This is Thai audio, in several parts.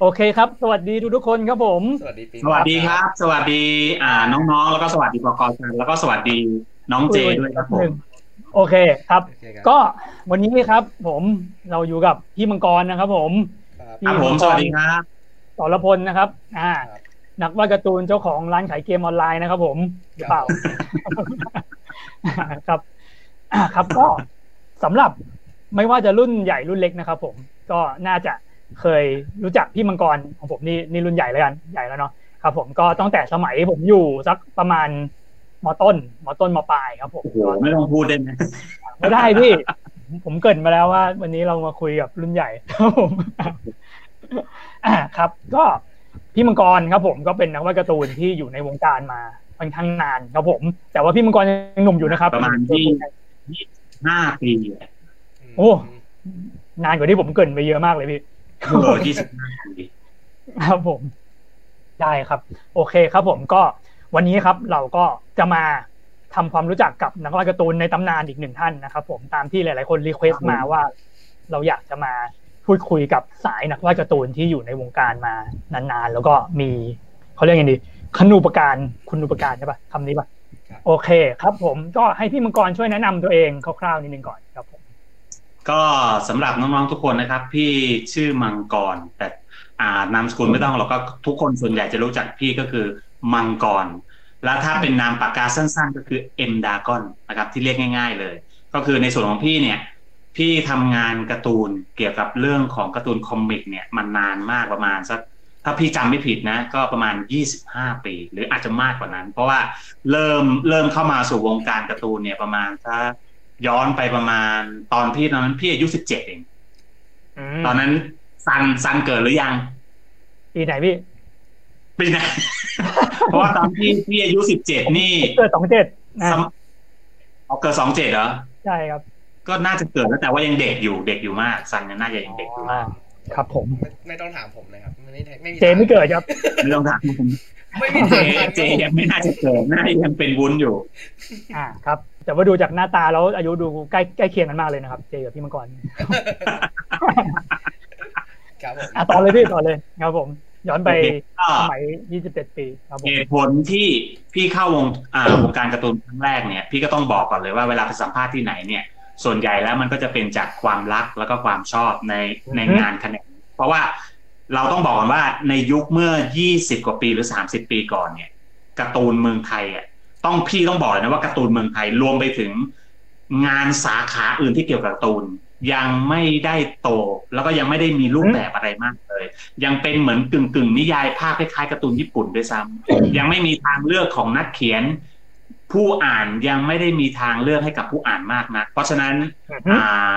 โอเคครับ สวัสดีทุกๆคนครับผม สวัสดีปีสวัสดีครับ สวัสดีอ่าน้องๆ แล้วก็สวัสดีปกชันแล้วก็สวัสดีน้องเจด้วยครับผมโอเคครับโอเคครับ ก็วันนี้ครับ ผมเราอยู่กับพี่มังกรนะครับ ผมครับครับผมสวัสดีครับสรพลนะครับ อ่าครับนักวาดการ์ตูนเจ้าของร้านขายเกมออนไลน์นะครับ ผมหรือเปล่าครับอ่าครับก็สำหรับไม่ว่าจะรุ่นใหญ่รุ่นเล็กนะครับ ผมก็น่าจะ เคยรู้จักพี่มังกรของผมนี่นี่รุ่นใหญ่แล้วกันใหญ่แล้วเนาะครับ ผมก็ตั้งแต่สมัยผมอยู่สักประมาณมต้นมต้นมปลายครับผมโอ้โหไม่ต้องพูดได้ไหมไม่ได้พี่ผมเกรินมาแล้วว่า วันนี้เรามาคุยกับรุ่นใหญ่ครับผมอ่าครับ ก็พี่มังกรครับ ผมก็เป็นนักวาดการ์ตูนที่อยู่ในวงการมาค่อนข้างนานครับผม แต่ว่าพี่มังกรยังหนุ่มอยู่นะครับ ประมาณที่ห้าปีอะโอ้นานกว่าที่ผมเกริ่นไปเยอะมากเลยพี่ เออยี่สิบห้าปีครับผม ได้ครับ โอเคครับผมก็วันนี้ครับเราก็จะมาทำความรู้จักกับนักวาดการ์ตูนในตำนานอีกหนึ่งท่านนะครับ ผมตามที่หลาย ๆ คน request มาว่า เราอยากจะมาพูดคุยกับสายนักวาดการ์ตูนที่อยู่ในวงการมานาน ๆ แล้วก็มีเขาเรียกไงดีคุณูปการคุณูปการใช่ปะคำนี้ปะโอเคครับผมก็ให้พี่มังกรช่วยแนะนำตัวเองคร่าว ๆ นิดนึงก่อนครับผม ก็สำหรับน้องๆทุกคนนะครับ พี่ชื่อมังกร แต่อ่านามสกุลไม่ต้องหรอกก็ทุกคนส่วนใหญ่จะรู้จักพี่ก็คือมังกร แล้วถ้าเป็นนามปากกาสั้นๆ ก็คือเอ็มดากอนนะครับ ที่เรียกง่าย ๆ เลย ก็คือในส่วนของพี่เนี่ย พี่ทำงานการ์ตูนเกี่ยวกับเรื่องของการ์ตูน comic เนี่ยมันนานมากประมาณสักถ้าพี่จำไม่ผิดนะ ก็ประมาณ 25 ปี หรืออาจจะมากกว่านั้น เพราะว่าเริ่มเริ่มเข้ามาสู่วงการการ์ตูนเนี่ยประมาณถ้า ย้อนไปประมาณตอนพี่ตอนนั้นพี่อายุ17เองมตอนนั้นซันซันเกิดหรือยัง ปีไหนพี่ ปีไหน เพราะว่าตอนที่พี่อายุ17นี่เกิดสองเจ็ดนะสมเอาเกิดสองเจ็ดเหรอ ใช่ครับ ก็น่าจะเกิดแล้วแต่ว่ายังเด็กอยู่เด็กอยู่มาก ซันยังน่าจะยังเด็กอยู่อ่าครับผมไม่ไม่ต้องถามผมเลยครับไม่ไม่ไม่มีเจไม่เกิดครับไม่ต้องถามผมไม่มีเจทางเจยังไม่น่าจะเกิดน่าจะยังเป็นวุ้นอยู่ อ่าครับ แต่ว่าดูจากหน้าตาแล้วอายุดูใกล้ใกล้เคียงกันมากเลยนะครับเจกับพี่มังกรครับผมอะต่อเลยพี่ต่อเลยครับผม ย้อนไปโอเคก็สมัย 27 ปีครับผมเหตุผลที่พี่เข้าวงอ่าวงการการ์ตูนครั้งแรกเนี่ย พี่ก็ต้องบอกก่อนเลยว่าเวลาไปสัมภาษณ์ที่ไหนเนี่ย ส่วนใหญ่แล้วมันก็จะเป็นจากความรักแล้วก็ความชอบในในงานแขนงเพราะว่าเราต้องบอกก่อนว่าในยุคเมื่อ 20 กว่าปีหรือ 30 ปีก่อนเนี่ยการ์ตูนเมืองไทยอะ ต้องพี่ต้องบอกเลยนะว่าการ์ตูนเมืองไทยรวมไปถึงงานสาขาอื่นที่เกี่ยวกับการ์ตูนยังไม่ได้โต แล้วก็ยังไม่ได้มีรูปแบบอะไรมากเลย ยังเป็นเหมือนกึ่งกึ่งๆนิยายภาพคล้ายๆการ์ตูนญี่ปุ่นด้วยซ้ำยังไม่มีทางเลือกของนักเขียน ผู้อ่านยังไม่ได้มีทางเลือกให้กับผู้อ่านมากนะเพราะฉะนั้นอือฮึอ่า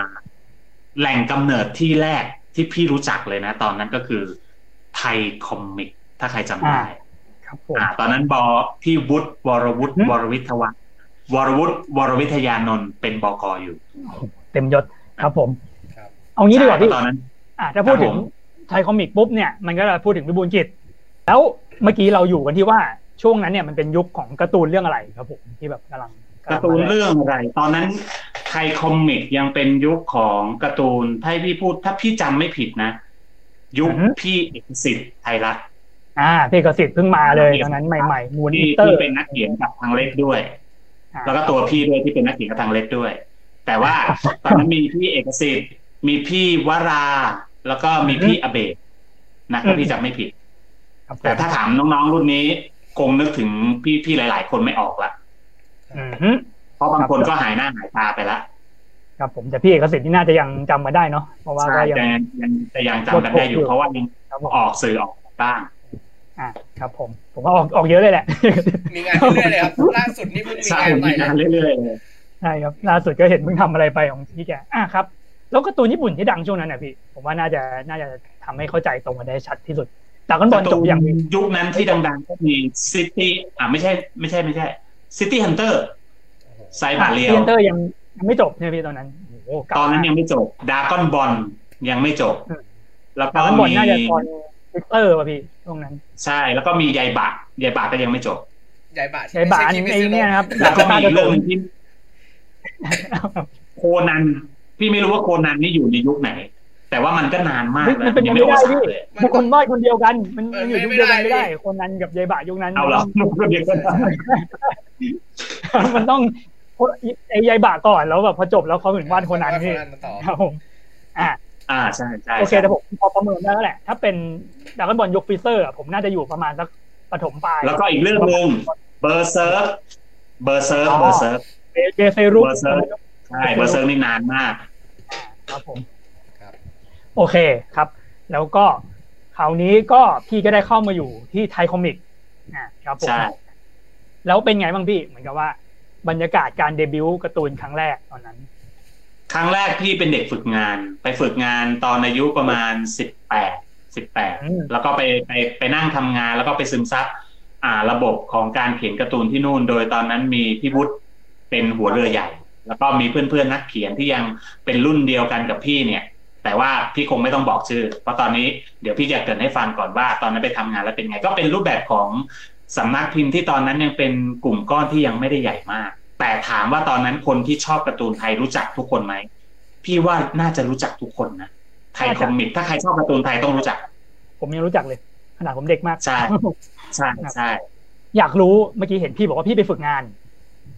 แหล่งกำเนิดที่แรกที่พี่รู้จักเลยนะ ตอนนั้นก็คือไทยคอมิกถ้าใครจำได้ ครับผมอ่าตอนนั้นบอพี่วุฒิวรวุฒิอืมวรวิทยวัฒน์วรวุฒิวรวิทยานนท์เป็นบกอยู่ เต็มยศครับผมครับเอางี้ดีกว่าพี่ใช่ตอนนั้นอ่าถ้าพูดถึงครับผมไทยคอมิกปุ๊บเนี่ยมันก็จะพูดถึงวิบูลย์กิจ แล้วเมื่อกี้เราอยู่กันที่ว่าช่วงนั้นเนี่ยมันเป็นยุคของการ์ตูนเรื่องอะไรครับผมที่แบบกำลังำลังการ์ตูนมาแงเรื่องอะไร ตอนนั้นไทยคอมิกยังเป็นยุคของการ์ตูนถ้าให้พี่พูดถ้าพี่จำไม่ผิดนะ ยุคพี่เอกสิทธิ์ไทยรัฐ อ่าพี่กสิทธิ์เพิ่งมาเลยตอนนั้นใหม่ๆมูนที่อิเตอที่ร์เป็นนักเขียนกับทางเล็กด้วย แล้วก็ตัวพี่ด้วยที่เป็นนักเขียนกับทางเล็กด้วย แต่ว่าตอนนั้นมีพี่เอกสิทธิ์มีพี่วรา แล้วก็มีพี่อเบกนะถ้าพี่จำไม่ผิดครับผมแต่ถ้าถามน้องๆรุ่นนี้คงนึกถึงพี่พี่หลาย ๆ คนไม่ออกละอือฮึเพราะบางคนก็หายหน้าหายตาไปละครับผมแต่พี่เอกสิทธิ์นี่น่าจะยังจำมาได้เนาะเพราะว่าก็ใช่ยังแต่ยังแต่ยังจำกันได้อยู่เพราะว่ายังครับผมออกสื่อออกบ้าง อ่าครับผม ผมก็ออกออกเยอะเลยแหละ มีงานเรื่อยๆเลยครับ ล่าสุดนี่เพิ่งมีใช่งานใหม่มีงานเรื่อยๆเลยใช่ครับ ล่าสุดก็เห็นเพิ่งทำอะไรไปของพี่แกอะครับ แล้วการ์ตูนญี่ปุ่นที่ดังช่วงนั้นน่ะพี่ ผมว่าน่าจะน่าจะทำให้เข้าใจตรงกันได้ชัดที่สุดดราก้อนบอลจบอย่างยุคนั้นที่ดังๆก็มีซิตี้อ่าไม่ใช่ไม่ใช่ไม่ใช่ซิตี้ฮันเตอร์ไซบาเรียเซลนเตอร์ยังยังไม่จบใช่ไหมพี่ตอนนั้นโอ้โหเก่าตอนนั้นมากยังไม่จบดากอนบอลยังไม่จบอืมแล้วดก็ราก้อนบอลมีน่าจะตอนท วิตเตอร์ป่ะพี่ช่วงนั้น ใช่แล้วก็มียายบะยายบะก็ยังไม่จบยายบาทไอ้บานที่ม่ไอ้ใช่เนี่ยนะครับแล้วก็มีอีกเรื่องหหนึงที่โคนันพี่ไม่รู้ว่าโคนันนี่อยู่ในยุคไหน แต่ว่ามันก็นานมากเฮ้ยแล้วมันเป็นยังไปไม่ไม่โอได้ซาพี่เลยมันคนวาดคนเดียวกันมันเออมันอยู่ไม่ยุคเดียวกันไม่ไม่ได้ได้คนนั้นกับยายบะยุคนั้นเอาเหรอคนเดียวกันมันต้องไอ้ยายบะก่อนแล้วแบบพอจบแล้วเขาถึงวาดคนนั้นพี่วาดต่อครับผมอ่า อ่าใช่ใช่โอเคใช่แต่ผมพอประเมินได้แล้วแหละ ถ้าเป็นดราก้อนบอลยกฟรีเซอร์อะผมน่าจะอยู่ประมาณสักปฐมปลาย แล้วก็อีกเรื่องหนึ่งเบอร์เซิร์ฟเบอร์เซิร์ฟเบอร์เซิร์ฟเบเบเซรุเบอร์เซิร์ฟใช่เบอร์เซิร์ฟนี่นานมากครับผมครับโอเคครับ แล้วก็คราวนี้ก็พี่ก็ได้เข้ามาอยู่ที่ไทยคอมิกอ่าครับผมใช่แล้วเป็นไงบ้างพี่เหมือนกับว่า บรรยากาศการเดบิวต์การ์ตูนครั้งแรกตอนนั้น ครั้งแรกพี่เป็นเด็กฝึกงาน ไปฝึกงานตอนอายุประมาณสิบแปดสิบแปดอืมแล้วก็ไปไปไปนั่งทำงาน แล้วก็ไปซึมซับอ่าระบบของการเขียนการ์ตูนที่นู่น โดยตอนนั้นมีพี่วุฒิเป็นหัวเรือใหญ่ แล้วก็มีเพื่อนๆนักเขียนที่ยังเป็นรุ่นเดียวกันกับพี่เนี่ย แต่ว่าพี่คงไม่ต้องบอกชื่อ เพราะตอนนี้เดี๋ยวพี่จะเกรินให้ฟังก่อนว่า ตอนนั้นไปทำงานแล้วเป็นไง ก็เป็นรูปแบบของสำนักพิมพ์ที่ตอนนั้นยังเป็นกลุ่มก้อนที่ยังไม่ได้ใหญ่มาก แต่ถามว่าตอนนั้นคนที่ชอบการ์ตูนไทยรู้จักทุกคนไหมพี่ว่าน่าจะรู้จักทุกคนนะไทยคอมิกถ้าใครชอบการ์ตูนไทยต้องรู้จัก ผมยังรู้จักเลยขนาดผมเด็กมากใช่ใช่ใช่อยากรู้เมื่อกี้เห็นพี่บอกว่าพี่ไปฝึกงาน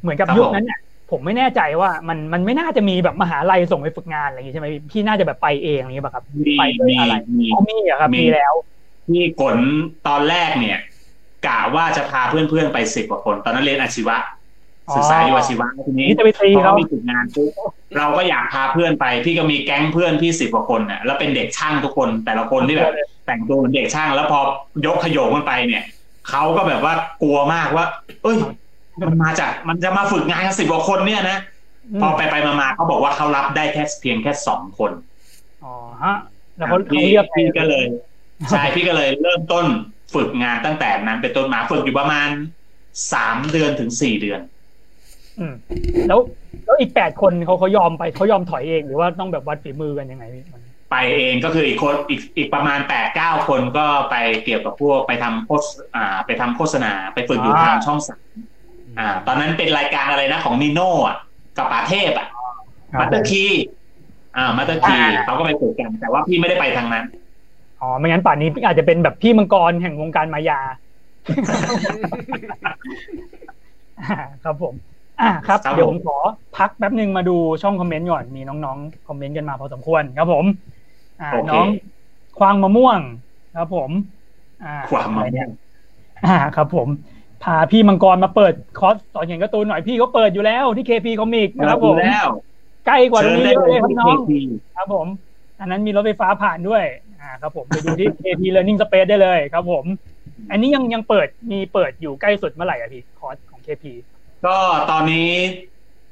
เหมือนกับครับยุคนั้นเนี่ยผมไม่แน่ใจว่ามันมันไม่น่าจะมีแบบมหาลัยส่งไปฝึกงานอะไรอย่างงี้ใช่ไหมพี่พี่น่าจะแบบไปเองอะไรอย่างเงี้ยป่ะครับมีไปด้วยมีอะไรมีอ๋อมีอะครับมีมีแล้วพี่กลตอนแรกเนี่ยกะว่าจะพาเพื่อนๆไปสิบกว่าคน ตอนนั้นเรียนอาชีวะอ๋อ ศึกษาอยู่อาชีวะแล้วทีนี้นี่จะไปตีพอเขามีฝึกงานปุ๊บเราก็อยากพาเพื่อนไป พี่ก็มีแก๊งเพื่อนพี่สิบกว่าคนน่ะแล้วเป็นเด็กช่างทุกคนแต่ละคนที่แบบแต่งตัวเหมือนเด็กช่าง แล้วพอยกขยงมันไปเนี่ยเขาก็แบบว่ากลัวมากว่า เอ้ย มันมาจากมันจะมาฝึกงานกันสิบกว่าคนเนี่ยนะอืมพอไปไปๆมาๆเขาบอกว่าเขารับได้แค่เพียงแค่สองคนอ๋อฮะแล้วเขาเขาพี่เรียกพี่ก็เลยใช่พี่ก็เลยเริ่มต้นฝึกงานตั้งแต่นั้นเป็นต้นมาฝึกอยู่ประมาณสามเดือนถึงสี่เดือน อืม แล้วแล้วอีกแปดคนเขาเขายอมไปเขายอมถอยเองหรือว่าต้องแบบวัดฝีมือกันยังไงพี่มันไปเองก็คืออีกคนอีกอีกประมาณแปดเก้าคนก็ไปเกี่ยวกับพวกไปทำโฆษอ่า ไปทำโฆษณาไปฝึกอยู่อ่าทางช่องสามอ่า ตอนนั้นเป็นรายการอะไรนะของนีโน่อะกับป๋าเทพอะครับมาสเตอร์คีย์อ่ามาสเตอร์คีย์อ่าเขาก็ไปฝึกกัน แต่ว่าพี่ไม่ได้ไปทางนั้นอ๋อไม่งั้นป่านนี้อาจจะเป็นแบบพี่มังกรแห่งวงการมายาอ่าครับผม อ่าครับครับ เดี๋ยวผผมมขอพักแป๊บหนึ่งมาดูช่องคอมเมนต์ก่อน มีน้องๆ คอมเมนต์กันมาพอสมควรครับผม อ่าโอเคน้องควางมะม่วงครับผม อ่าความมาอะไรเนี่เนี่ยยอ่าครับผมพาพี่มังกรมาเปิดคอร์สสอนเขียนการ์ตูนหน่อยพี่เขาเปิดอยู่แล้วที่ KP Comic นะครับผมแล้วใกล้กว่าตรงนี้เชิญเยได้อะเลเลยยครับที่น้อง KP ครับผม อันนั้นมีรถไฟฟ้าผ่านด้วย อ่า ครับผมไปดูที่ KP Learning Space ได้เลยครับผม อันนี้ยังยังเปิดมีเปิดอยู่ใกล้สุดเมื่อไหร่อะพี่คอร์สของ KP ก็ตอนนี้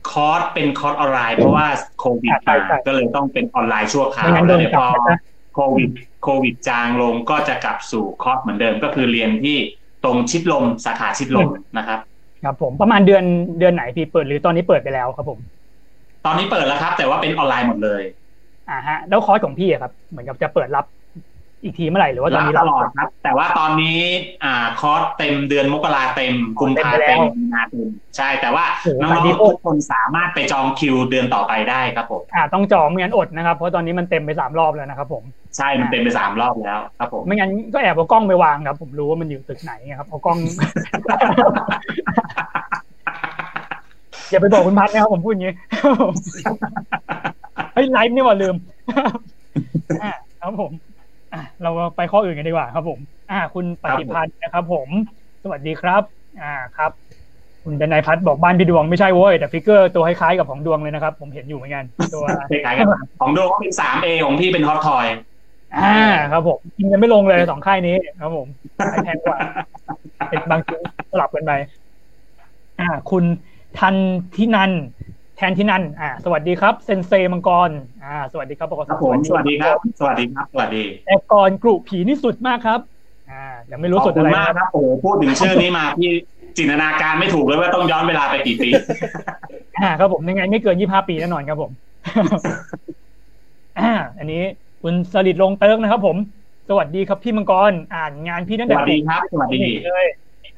คอร์สเป็นคอร์สออนไลน์เพราะว่าโควิดใช่มาใช่ก็เลยต้องเป็นออนไลน์ชั่วคราวไม่งั้นโดแล้วนเดี๋ยวจัพบอนะโควิดโควิดจางลงก็จะกลับสู่คอร์สเหมือนเดิมก็คือเรียนที่ตรงชิดลมสาขาชิดลมนะครับ ครับผมประมาณเดือนเดือนไหนพี่เปิดหรือตอนนี้เปิดไปแล้วครับผม ตอนนี้เปิดแล้วครับ แต่ว่าเป็นออนไลน์หมดเลยอ่าฮะ แล้วคอร์สของพี่อะครับ เหมือนกับจะเปิดรับ อีกทีเมื่อไหร่หรือว่าตอนรับนี้ตรับลอดครับ แต่ว่าตอนนี้อ่าคอร์สเต็มเดือนมกราเต็มกุมภาเต็มไปแล้เต็มวมีนาเต็มใช่แต่ว่าโอ้โหน้ขายองดีๆโอ้ทุกคนสามารถไปจองคิวเดือนต่อไปได้ครับผมอ่าต้องจองไม่งั้นอดนะครับเพราะตอนนี้มันเต็มไปสามรอบแล้วนะครับผมใช่มันเต็มไปสามรอบแล้วครับผมไม่งั้นก็แอบเอากล้องไปวางครับ ผมรู้ว่ามันอยู่ตึกไหนไงครับเอากล้องอย่าไปบอกคุณพัดนะครับผมพูดอย่างนี้เฮ้ยไลฟ์นี่หว่าลืมอ่าครับผม อะเราไปข้ออื่นกันดีกว่าครับผม อ่า คุณปฏิพันธ์นะครับ ผม สวัสดีครับ อ่าครับ คุณดนายพัฒน์บอกบ้านพี่ดวงไม่ใช่โว้ยแต่ figure ตัวคล้ายๆกับของดวงเลยนะครับ ผมเห็นอยู่เหมือนกันตัวคล้ายๆกันของโดก็เป็นสามเอของพี่เป็นฮอตทอยอ่าครับผมกินกันไม่ลงเลยสองค่ายนี้ครับผมขายแพงกว่าเป็นบางชิ้นสลับกันไปอ่า คุณทันทินัน แทนทินันอ่า สวัสดีครับ เซนเซมังกร อ่า สวัสดีครับปกครับผมสวัสดีครับ สวัสดีครับ สวัสดีแต่ก่อนกรุผีนี่สุดมากครับ อ่ายังไม่รู้ขอบสุดคุอะณไรมากนะครับโอ้โหพูดถึงชื่อนี้มาพี่จินตนาการไม่ถูกเลยว่าต้องย้อนเวลาไปกี่ปีอ่าครับผมยังไงไม่เกินยี่ห้าปีแน่นอนครับผมอ่าอันนี้คุณสลิดลงเติร์กนะครับ ผม สวัสดีครับพี่มังกร อ่านงานพี่ตั้งสแต่วัสดีครับ สวัสดีเลย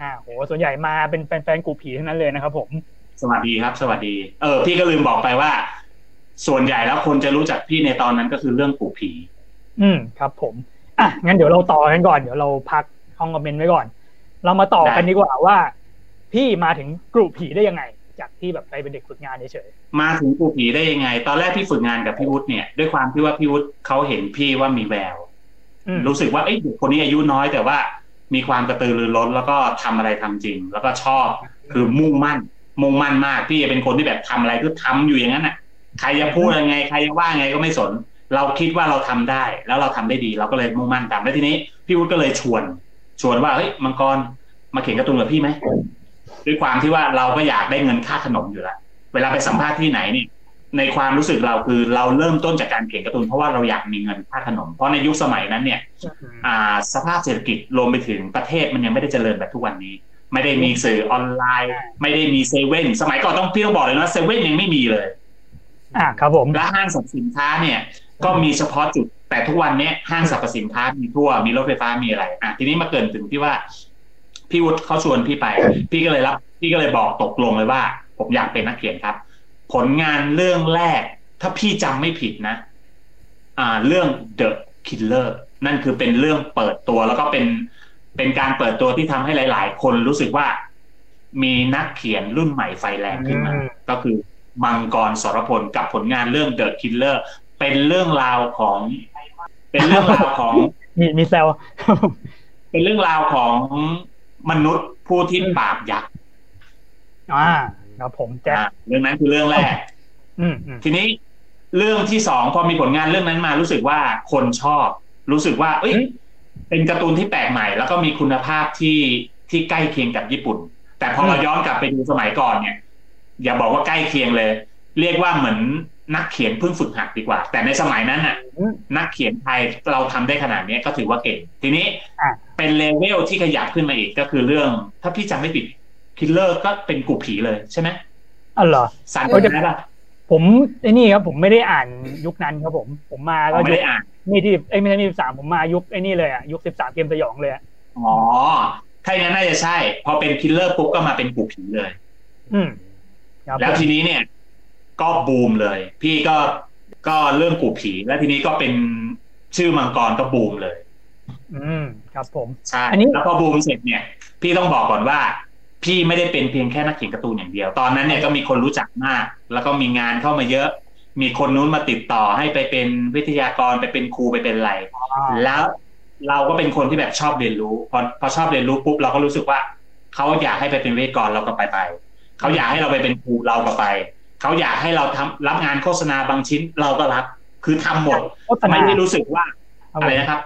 อ่าโหส่วนใหญ่มาเป็นแฟนๆกูผีทั้งนั้นเลยนะครับผม สวัสดีครับ สวัสดี เออ พี่ก็ลืมบอกไปว่า ส่วนใหญ่แล้วคนจะรู้จักพี่ในตอนนั้นก็คือเรื่องปู่ผี อืมครับ ผมอะงั้นเดี๋ยวเราต่อกันก่อนเดี๋ยวเราพักห้องคอมเมนต์ไว้ก่อน เรามาต่อกันได้ดีกว่าว่า พี่มาถึงกลุ่มผีได้ยังไง จากที่แบบไปเป็นเด็กฝึกงานเฉยมาถึงปูผีได้ยังไง ตอนแรกที่ฝึกงานกับพี่วุฒิเนี่ยด้วยความที่ว่าพี่วุฒิเขาเห็นพี่ว่ามีแววๆอืมรู้สึกว่าเอ้ยเด็กคนนี้อายุน้อยแต่ว่ามีความกระตือรือร้นแล้วก็ทำอะไรทำจริง แล้วก็ชอบคือมุ่งมั่น มุ่งมั่นมากพี่เป็นคนที่แบบทำอะไรก็ทำอยู่อย่างนั้นน่ะ ใครจะพูดยังไง ใครจะว่าไงก็ไม่สน เราคิดว่าเราทำได้ แล้วเราทำได้ดี เราก็เลยมุ่งมั่นทำแล้วทีนี้พี่วุฒิก็เลยชวน ชวนว่าเฮ้ยมังกรมาเขียนการ์ตูนกับพี่ไหมด้วยความที่ว่าเราก็อยากได้เงินค่าขนมอยู่แล้วเวลาไปสัมภาษณ์ที่ไหนเนี่ยในความรู้สึกเราคือเราเริ่มต้นจากการเขียนการ์ตูนเพราะว่าเราอยากมีเงินค่าขนม เพราะในยุคสมัยนั้นเนี่ย อ่า สภาพเศรษฐกิจรวมไปถึงประเทศมันยังไม่ได้เจริญแบบทุกวันนี้ ไม่ได้มีสื่อออนไลน์ ไม่ได้มีเซเว่นสมัยก่อนต้องพี่ต้องบอกเลยนะเซเว่นยังไม่มีเลย อะครับผมและห้างสรรพสินค้าเนี่ย ก็มีเฉพาะจุด แต่ทุกวันเนี้ยห้างสรรพสินค้ามีทั่วมีรถไฟฟ้ามีอะไร อะทีนี้มาเกินถึงที่ว่า พี่วุฒิเขาชวนพี่ไป พี่ก็เลยรับ พี่ก็เลยบอกตกลงเลยว่า ผมอยากเป็นนักเขียนครับ ผลงานเรื่องแรก ถ้าพี่จำไม่ผิดนะ อ่า เรื่อง The Killer นั่นคือเป็นเรื่องเปิดตัวแล้วก็เป็น เป็นการเปิดตัวที่ทำให้หลาย ๆ คนรู้สึกว่ามีนักเขียนรุ่นใหม่ไฟแรงขึ้นมาอืมก็คือมังกรสรพลกับผลงานเรื่อง The Killer เป็นเรื่องราวของ เป็นเรื่องราวของมีมีแซวเป็นเรื่องราวของมนุษย์ผู้ที่ปราบยักษ์อ่าครับผมแจ็คอ่าเรื่องนั้นคือเรื่องแรกอืมอืมทีนี้เรื่องที่สองพอมีผลงานเรื่องนั้นมารู้สึกว่าคนชอบ รู้สึกว่า เอ้ย เป็นการ์ตูนที่แปลกใหม่ แล้วก็มีคุณภาพที่ที่ใกล้เคียงกับญี่ปุ่น แต่พอเราย้อนกลับไปดูสมัยก่อนเนี่ย อย่าบอกว่าใกล้เคียงเลย เรียกว่าเหมือนนักเขียนเพิ่งฝึกหัดดีกว่า แต่ในสมัยนั้นน่ะอืมนักเขียนไทยเราทำได้ขนาดเนี้ยก็ถือว่าเก่ง ทีนี้อะเป็นเลเวลที่ขยับขึ้นมาอีกก็คือเรื่อง ถ้าพี่จำไม่ผิด Killer ก็เป็นกูผีเลยใช่ไหมอ๋อเหรอสันเออเดี๋ยวนะป่ะ ผมไอ้นี่ครับผมไม่ได้อ่านยุคนั้นครับผม ผมมาอ๋ก็อไม่ยุคได้อ่านนี่ที่ไอ้ยไม่ใช่นี่สิบสามผมมายุคไอ้นี่เลยอะยุคสิบสามเกมสยองเลยอะอ๋อถ้าอย่างนั้นน่าจะใช่ พอเป็น Killer ปุ๊บก็มาเป็นกูผีเลย อืมครับแล้วผมทีนี้เนี่ย ก็บูมเลย พี่ก็ก็เรื่องกูผีแล้วทีนี้ก็เป็นชื่อมังกรก็บูมเลย อืมครับผมใช่อันนี้แล้วพอบูมเสร็จเนี่ย พี่ต้องบอกก่อนว่า พี่ไม่ได้เป็นเพียงแค่นักเขียนการ์ตูนอย่างเดียว ตอนนั้นเนี่ยก็มีคนรู้จักมาก แล้วก็มีงานเข้ามาเยอะ มีคนนู้นมาติดต่อให้ไปเป็นวิทยากรไปเป็นครูไปเป็นอะไรอ่าแล้วเราก็เป็นคนที่แบบชอบเรียนรู้ พอพอชอบเรียนรู้ปุ๊บเราก็รู้สึกว่าเขาอยากให้ไปเป็นวิทยากรเราก็ไปไปเขาอยากให้เราไปเป็นครูเราก็ไปเขาอยากให้เราทำรับงานโฆษณาบางชิ้นเราก็รับ คือทำหมดโฆษณาไม่ได้รู้สึกว่าครับอะไรผมนะครับ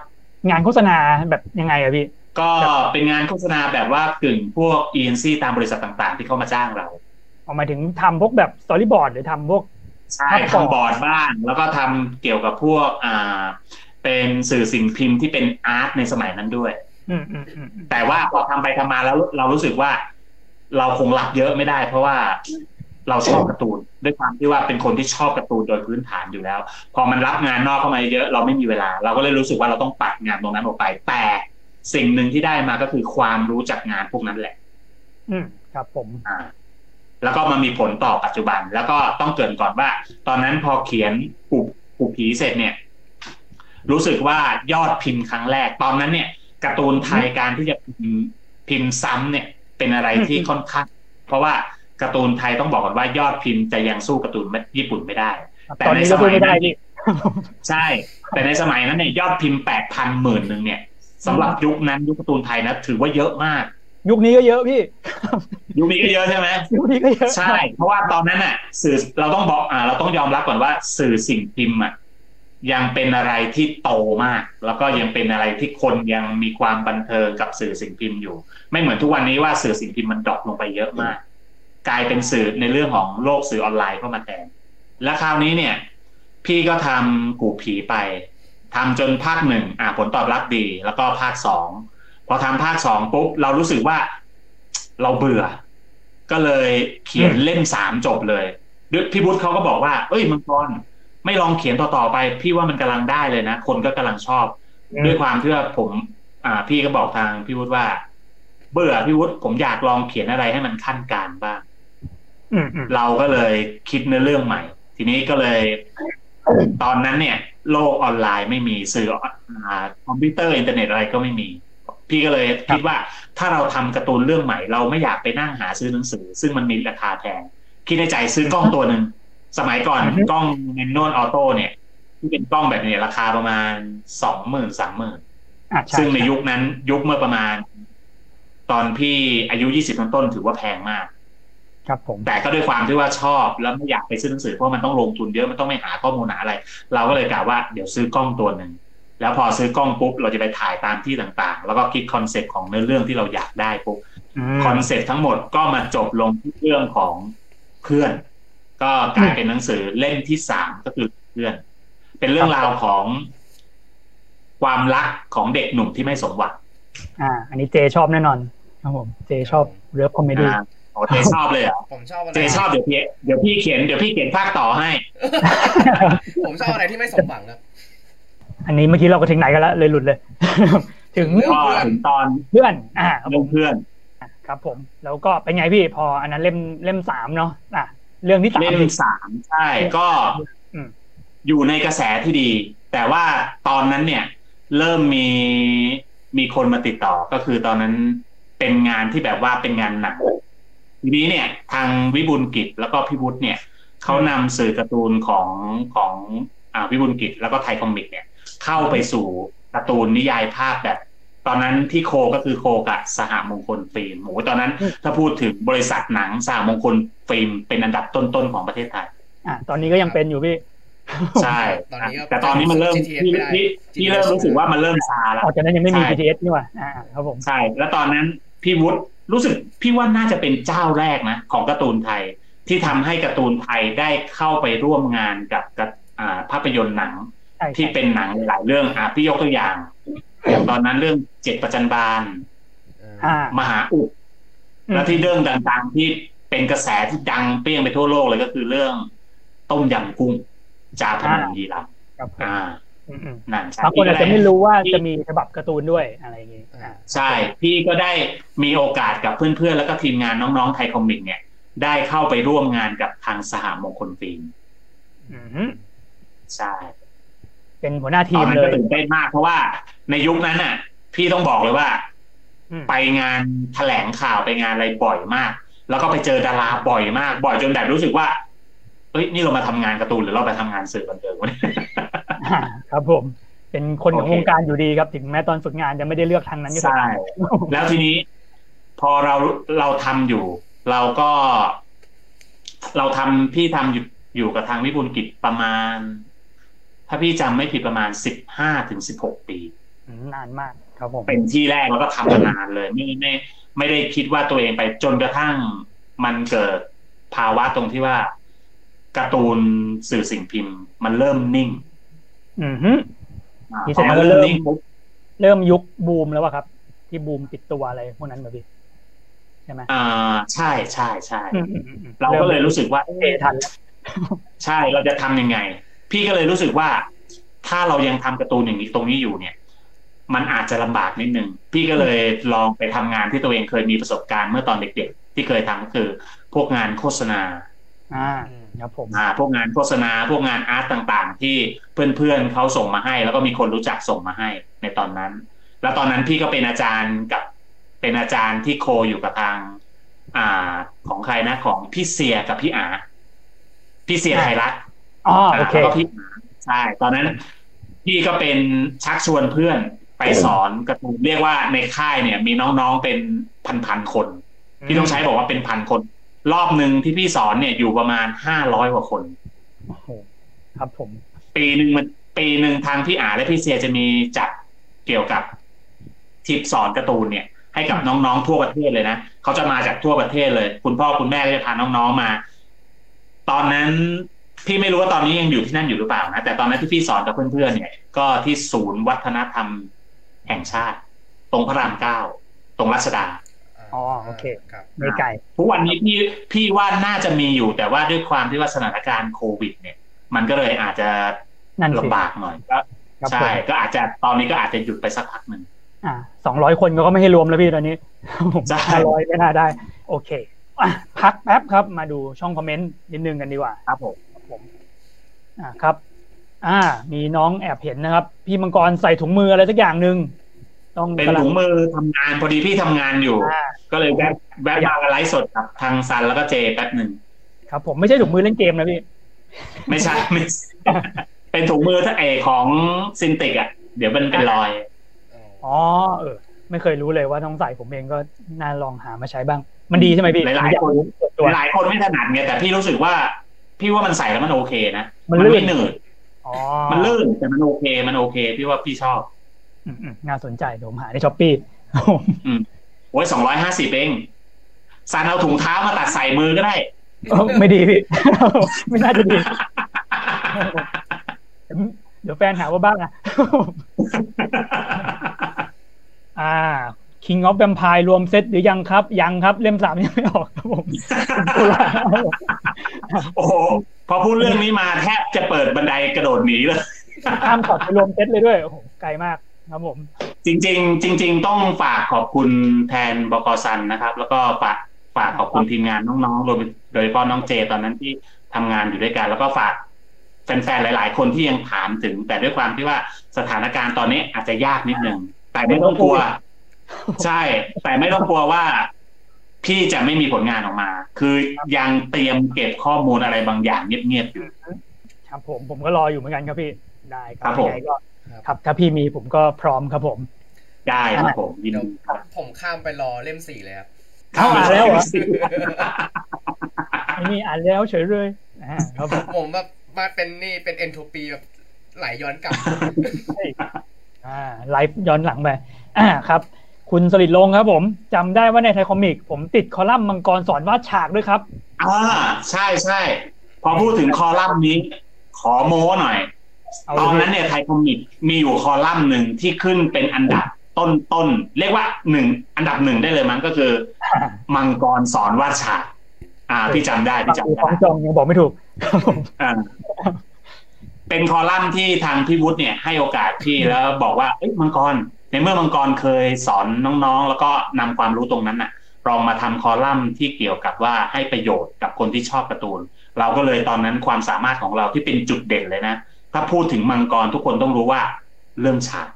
งานโฆษณาแบบยังไงอะพี่ ก็เป็นงานโฆษณาแบบว่ากึ่งพวกเอ็นซีตามบริษัทต่างๆ ที่เขามาจ้างเราออกมาถึงทำพวกแบบสตอรี่บอร์ดหรือทำพวกใช่ภาพบอร์ดทำบอร์ดบ้าง แล้วก็ทำเกี่ยวกับพวกอ่าเป็นสื่อสิ่งพิมพ์ที่เป็นอาร์ตในสมัยนั้นด้วยอืมอืมอืมอืมแต่ว่าพอทำไปทำมาแล้วเรารู้สึกว่า เราคงรับเยอะไม่ได้ เพราะว่าเราชอบการ์ตูนด้วยความที่ว่าเป็นคนที่ชอบการ์ตูนโดยพื้นฐานอยู่แล้ว พอมันรับงานนอกเข้ามาเยอะ เราไม่มีเวลา เราก็เลยรู้สึกว่าเราต้องปัดงานตรงนั้นออกไป แต่ สิ่งหนึ่งที่ได้มาก็คือความรู้จักงานพวกนั้นแหละ อืมครับ ผมอ่าแล้วก็มามีผลต่อปัจจุบัน แล้วก็ต้องเกรินก่อนว่า ตอนนั้นพอเขียนปูปูผีเสร็จเนี่ย รู้สึกว่ายอดพิมพ์ครั้งแรก ตอนนั้นเนี่ยการ์ตูนไทยการที่จะพิมพ์พิมพ์ซ้ำเนี่ย เป็นอะไรที่ค่อนข้าง เพราะว่าการ์ตูนไทยต้องบอกก่อนว่ายอดพิมพ์จะยังสู้การ์ตูนญี่ปุ่นไม่ได้ แต่ตอนในนี้สก็มัพูดยไม่ได้นั้นพี่ใช่ แต่ในสมัยนั้นเนี่ยยอดพิมพ์แปดพันหมื่นหนึ่งเนี่ย สำหรับยุคนั้นยุคการ์ตูนไทยนะถือว่าเยอะมาก ยุคนี้ก็เยอะพี่ ยุคนี้ก็เยอะใช่ไหมยุคนี้ก็เยอะใช่ เพราะว่าตอนนั้นน่ะ สื่อเราต้องบอกอ่า เราต้องยอมรับก่อนว่าสื่อสิ่งพิมพ์อะยังเป็นอะไรที่โตมาก แล้วก็ยังเป็นอะไรที่คนยังมีความบันเทิงกับสื่อสิ่งพิมพ์อยู่ ไม่เหมือนทุกวันนี้ว่าสื่อสิ่งพิมพ์มัน drop ลงไปเยอะมาก กลายเป็นสื่อในเรื่องของโลกสื่อออนไลน์เข้ามาแทนและคราวนี้เนี่ย พี่ก็ทำกูผีไป ทำจนภาคหนึ่งอ่าผลตอบรับดี แล้วก็ภาคสองพอทำภาคสองปุ๊บเรารู้สึกว่าเราเบื่อ ก็เลยเขียนเล่มสามจบเลยด้วยพี่บุตรเขาก็บอกว่า เอ้ยมังกรไม่ลองเขียนต่อๆไป พี่ว่ามันกำลังได้เลยนะ คนก็กำลังชอบ ด้วยความที่ว่าผม อ่า พี่ก็บอกทางพี่วุฒิว่า เบื่อพี่วุฒิผมอยากลองเขียนอะไรให้มันขั้นการบ้างอืมอืมเราก็เลยคิดเนื้อเรื่องใหม่ ทีนี้ก็เลย ตอนนั้นเนี่ย โลกออนไลน์ไม่มีสื่ออ่าคอมพิวเตอร์อินเทอร์เน็ตอะไรก็ไม่มี พี่ก็เลยคิดว่าถ้าเราทำการ์ตูนเรื่องใหม่ เราไม่อยากไปนั่งหาซื้อหนังสือ ซึ่งมันมีราคาแพงคิดในใจซื้อกล้องตัวหนึ่งสมัยก่อนอือฮึกล้อง manual auto เนี่ย ที่เป็นกล้องแบบนี้ราคาประมาณสองหมื่นสามหมื่นอะใช่ซึ่งในยุคนั้นยุคเมื่อประมาณ ตอนพี่อายุยี่สิบต้นๆถือว่าแพงมาก ครับผมแต่ก็ด้วยความที่ว่าชอบแล้วไม่อยากไปซื้อหนังสือเพราะมันต้องลงทุนเยอะมันต้องไม่หาข้อมูลหาอะไร เราก็เลยกล่าวว่าเดี๋ยวซื้อกล้องตัวหนึ่งแล้วพอซื้อกล้องปุ๊บเราจะไปถ่ายตามที่ต่างๆ แล้วก็คิด concept ของเนื้อเรื่องที่เราอยากได้ปุ๊บอืม concept ทั้งหมดก็มาจบลงที่เรื่องของเพื่อน ก็กลายเป็นหนังสือเล่มที่สามก็คือเพื่อน เป็นเรื่องราวของความรักของเด็กหนุ่มที่ไม่สมหวังอ่า อันนี้เจชอบแน่นอนครับผม เจชอบเลิฟคอมเมดี้อ่าโอ้ เจชอบเลยเหรอะผมชอบอะไรเจชอบเดี๋ยวพี่เดี๋ยวพี่เขียนเดี๋ยวพี่เขียนภาคต่อให้ ผมชอบอะไรที่ไม่สมหวังครับอันนี้เมื่อกี้เราก็ถึงไหนกันแล้วเลยหลุดเลย ถึงเรื่องก็ถึงตอนเพื่อน อ่าครับผเรื่องมเพื่อน ครับ ผม แล้วก็เป็นไงพี่พอ อันนั้นเล่มเล่มสามเนาะอะเรื่องที่สามเล่มสามใช่ก็อืมอยู่ในกระแสที่ดี แต่ว่าตอนนั้นเนี่ย เริ่มมีมีคนมาติดต่อก็คือตอนนั้นเป็นงานที่แบบว่าเป็นงานหนัก ทีนี้เนี่ย ทางวิบูลย์กิจแล้วก็พี่วุฒิเนี่ยเขานำสื่อการ์ตูนของของอ่าวิบูลย์กิจแล้วก็ไทยคอมิกเนี่ย เข้าไปสู่การ์ตูนนิยายภาพแบบ ตอนนั้นที่ co ก็คือ co กับสหมงคลฟิล์มโหตอนนั้นอืมถ้าพูดถึงบริษัทหนังสหมงคลฟิล์มเป็นอันดับต้นๆของประเทศไทยอะตอนนี้ก็ยังเป็นอยู่พี่ใช่ตอนนี้ก็แต่ตอนนี้มันเริ่ม GTS พี่ไม่ได้พี่พี่เริ่มรู้สึกว่ามันเริ่มซาแล้วออกจากนั้นยังไม่มีใช่ BTS นี่หว่าอ่าครับผมใช่ แล้วตอนนั้นพี่วุฒิ รู้สึกพี่ว่าน่าจะเป็นเจ้าแรกนะของการ์ตูนไทยที่ทำให้การ์ตูนไทยได้เข้าไปร่วมงานกับกับอ่าภาพยนตร์หนังใช่ที่เป็นหนังหลายเรื่องอะพี่ยกตัวอย่างอย่างตอนนั้นเรื่องเจ็ดประจันบาลอ่ามหาอุดแล้วที่เรื่องดังๆที่เป็นกระแสที่ดังเปรี้ยงไปทั่วโลกเลยก็คือเรื่องต้มยำกุ้งจาพนมยีราฟครับผมอ่าอืมอืมนั่นใช่ บางคนอาจจะไม่รู้ว่าพี่จะมีฉบับการ์ตูนด้วยอะไรอย่างงี้อ่าใช่พี่ก็ได้มีโอกาสกับเพื่อนๆ แล้วก็ทีมงานน้องๆไทยคอมิกเนี่ย ได้เข้าไปร่วมงานกับทางสหมงคลฟิล์มอืมใช่ เป็นหัวหน้าตทีอนมนั้นเลก็ยตื่นเต้นมากเพราะว่าในยุคนั้นน่ะ พี่ต้องบอกเลยว่าอืมไปงานแถลงข่าวไปงานอะไรบ่อยมาก แล้วก็ไปเจอดาราบ่อยมาก บ่อยจนแบบรู้สึกว่าเอ้ยนี่เรามาทำงานการ์ตูนหรือเราไปทำงานสื่อบันเทิงวะเนี่ยอ่า ครับผม เป็นคนของโอเควงการอยู่ดีครับ ถึงแม้ตอนฝึกงานจะไม่ได้เลือกทางนั้นก็ใช่ตามแล้วทีนี้ พอเราเราทำอยู่ เราก็ เราทำพี่ทำอยู่อยู่กับทางวิบูลย์กิจประมาณ ถ้าพี่จำไม่ผิดประมาณสิบห้าถึงสิบหกปีอืมนานมาก ครับผมเป็นที่แรกแล้วก็ทำมานานเลยไม่ไม่ไม่ได้คิดว่าตัวเองไปจนกระทั่งมันเกิดภาวะตรงที่ว่าการ์ตูนสื่อสิ่งพิมพ์ มันเริ่มนิ่ง อือฮึอ่านี่พแสอดงมันว่าเริ่มเริ่มนิ่งปุ๊บเริ่มยุคบูมแล้วอะครับ ที่บูมปิดตัวอะไรพวกนั้นแบบพี่ใช่ไหมอ่าใช่ใช่ใช่อืมอืมอืมอืมเราก็เลยรู้สึกว่าเอเอ๊ะทันแล้วใช่เราจะทำยังไง พี่ก็เลยรู้สึกว่า ถ้าเรายังทำการ์ตูนอย่างนี้ตรงนี้อยู่เนี่ย มันอาจจะลำบากนิดนึง พี่ก็เลยลองไปทำงานที่ตัวเองเคยมีประสบการณ์เมื่อตอนเด็ก ๆ ที่เคยทำก็คือพวกงานโฆษณา อ่า ครับผมอ่าพวกงานโฆษณาพวกงานอาร์ตต่างๆ ที่เพื่อนๆเขาส่งมาให้ แล้วก็มีคนรู้จักส่งมาให้ในตอนนั้น แล้วตอนนั้นพี่ก็เป็นอาจารย์กับเป็นอาจารย์ที่โคอยู่กับทาง อ่าของใครนะของพี่เสียกับพี่อาพี่เสียไทยรัฐอ๋อโอเคแล้วก็พี่หมาใช่ตอนนั้นพี่ก็เป็นชักชวนเพื่อนไปสอนการ์ตูนเรียกว่าในค่ายเนี่ย มีน้องๆเป็นพันๆคน พี่ต้องใช้บอกว่าเป็นพันคน รอบหนึ่งที่พี่สอนเนี่ยอยู่ประมาณห้าร้อยกว่าคนโอ้โหครับผม ปีหนึ่งมันปีหนึ่งทางพี่อาและพี่เซียจะมีจัดเกี่ยวกับทิปสอนการ์ตูนเนี่ย ให้กับน้องๆทั่วประเทศเลยนะเขาจะมาจากทั่วประเทศเลย คุณพ่อคุณแม่ก็จะพาน้องๆมา ตอนนั้นพี่ไม่รู้ว่าตอนนี้ยังอยู่ที่นั่นอยู่หรือเปล่านะแต่ตอนนั้นที่พี่สอนกับเพื่อนๆเนี่ย ก็ที่ศูนย์วัฒนธรรมแห่งชาติ ตรงพระรามเก้าตรงรัชดา อ๋อโอเคครับไม่ไกลทุกวันนี้พี่พี่ว่าน่าจะมีอยู่ แต่ว่าด้วยความที่ว่าสถานการณ์โควิด เนี่ย มันก็เลยอาจจะนั่นสิลำบากหน่อยก็ครับใช่ผมก็อาจจะตอนนี้ก็อาจจะหยุดไปสักพักหนึ่งอ่าสองร้อยคนก็ไม่ให้รวมแล้วพี่ตอนนี้ผมใช่ห้าร้อยไม่น่าได้ โอเคอะพักแป๊บครับ มาดูช่องคอมเมนต์นิดนึงกันดีกว่า ครับผมครับผมอ่าครับ อ่า มีน้องแอบเห็นนะครับ พี่มังกรใส่ถุงมืออะไรสักอย่างหนึ่ง ต้องเป็นกำลัถุงมือทำงานพอดีพี่ทำงานอยู่อ่าก็เลยแวะแวะมาไลฟ์สดกับทางซันแล้วก็เจแป๊บหนึ่งครับผมไม่ใช่ถุงมือเล่นเกมนะพี่ ไม่ใช่ไม่ใช่เป็นถุงมือถ้าเอของซินติกอะ เดี๋ยวมันเป็นรอย อ๋อเออ ไม่เคยรู้เลยว่าต้องใส่ผมเองก็น่าลองหามาใช้บ้าง มันดีใช่ไหมพี่ หลายๆคนส่วนตัวหลายคนไม่ถนัดไงแต่พี่รู้สึกว่า พี่ว่ามันใส่แล้วมันโอเคนะ มันลื่นไม่หนืดอ๋อมันลื่นแต่มันโอเค มันโอเค พี่ว่าพี่ชอบอืมอืม น่าสนใจเดี๋ยวผมหาในช้อปปี้โอ้ยสองร้อยห้าสิบเองซันเอาถุงเท้ามาตัดใส่มือก็ได้ ไม่ดีพี่ ไม่น่าจะดี เดี๋ยวแฟนหาว่าบ้างอะ อ่า King of Vampire รวมเซตหรือยังครับ ยังครับ เล่มสามยังไม่ออกครับผม โอ้โห พอพูดเรื่องนี้มาแทบจะเปิดบันไดกระโดดหนีเลยข้ามช็อตไปรวมเซตเลยด้วย โอ้โห ไกลมาก ครับผมจริง ๆ จริง ๆ ต้องฝากขอบคุณแทนบกซันนะครับ แล้วก็ฝากฝากขอบคุณทีมงานน้องๆรวมโดยเฉพาะน้องเจตอนนั้นที่ทำงานอยู่ด้วยกัน แล้วก็ฝากแฟนๆหลาย ๆ คนที่ยังถามถึง แต่ด้วยความที่ว่าสถานการณ์ตอนนี้อาจจะยากนิดนึงแต่ไม่ต้องกลัว ใช่ แต่ไม่ต้องกลัวว่าพี่จะไม่มีผลงานออกมา คือยังเตรียมเก็บข้อมูลอะไรบางอย่างเงียบๆอยู่ครับผมผมก็รออยู่เหมือนกันครับพี่ได้คครัรับบผมยังไงก็ ครับ ถ้าพี่มีผมก็พร้อมครับผม ได้ครับผมยินเดี๋ยวดีครับผมข้ามไปรอเล่มสี่เลยครับเข้ามาแล้วเหรอไอ้นี่อ่านแล้วเฉยเลยอ่าครับผมผมแบบมาเป็นนี่เป็นเอนโทรปีแบบไหลย้อนกลับอ่าไลฟ์ย้อนหลังไปอ่าครับ คุณสลิดลงครับผมจำได้ว่าในไทยคอมิก ผมติดคอลัมน์มังกรสอนวาดฉากด้วยครับอ่าใช่ใช่พอพูดถึงคอลัมน์นี้ ขอโม้หน่อยเอา ตอนเลยนั้นเนี่ยไทยคอมิกมีอยู่คอลัมน์หนึ่งที่ขึ้นเป็นอันดับต้นต้นๆเรียกว่าหนึ่งอันดับหนึ่งได้เลยมั้งก็คือ มังกรสอนวาดฉากอ่า พี่จำได้พี่จำขได้องจองยังบอกไม่ถูกครับผมอ่าเป็นคอลัมน์ที่ทางพี่วุฒิเนี่ย ให้โอกาสพี่แล้วบอกว่าเอ้ยมังกร ในเมื่อมังกรเคยสอนน้องๆ แล้วก็นำความรู้ตรงนั้นน่ะลองมาทำคอลัมน์ที่เกี่ยวกับว่าให้ประโยชน์กับคนที่ชอบการ์ตูน เราก็เลยตอนนั้นความสามารถของเราที่เป็นจุดเด่นเลยนะ ถ้าพูดถึงมังกรทุกคนต้องรู้ว่าเรื่องฉาก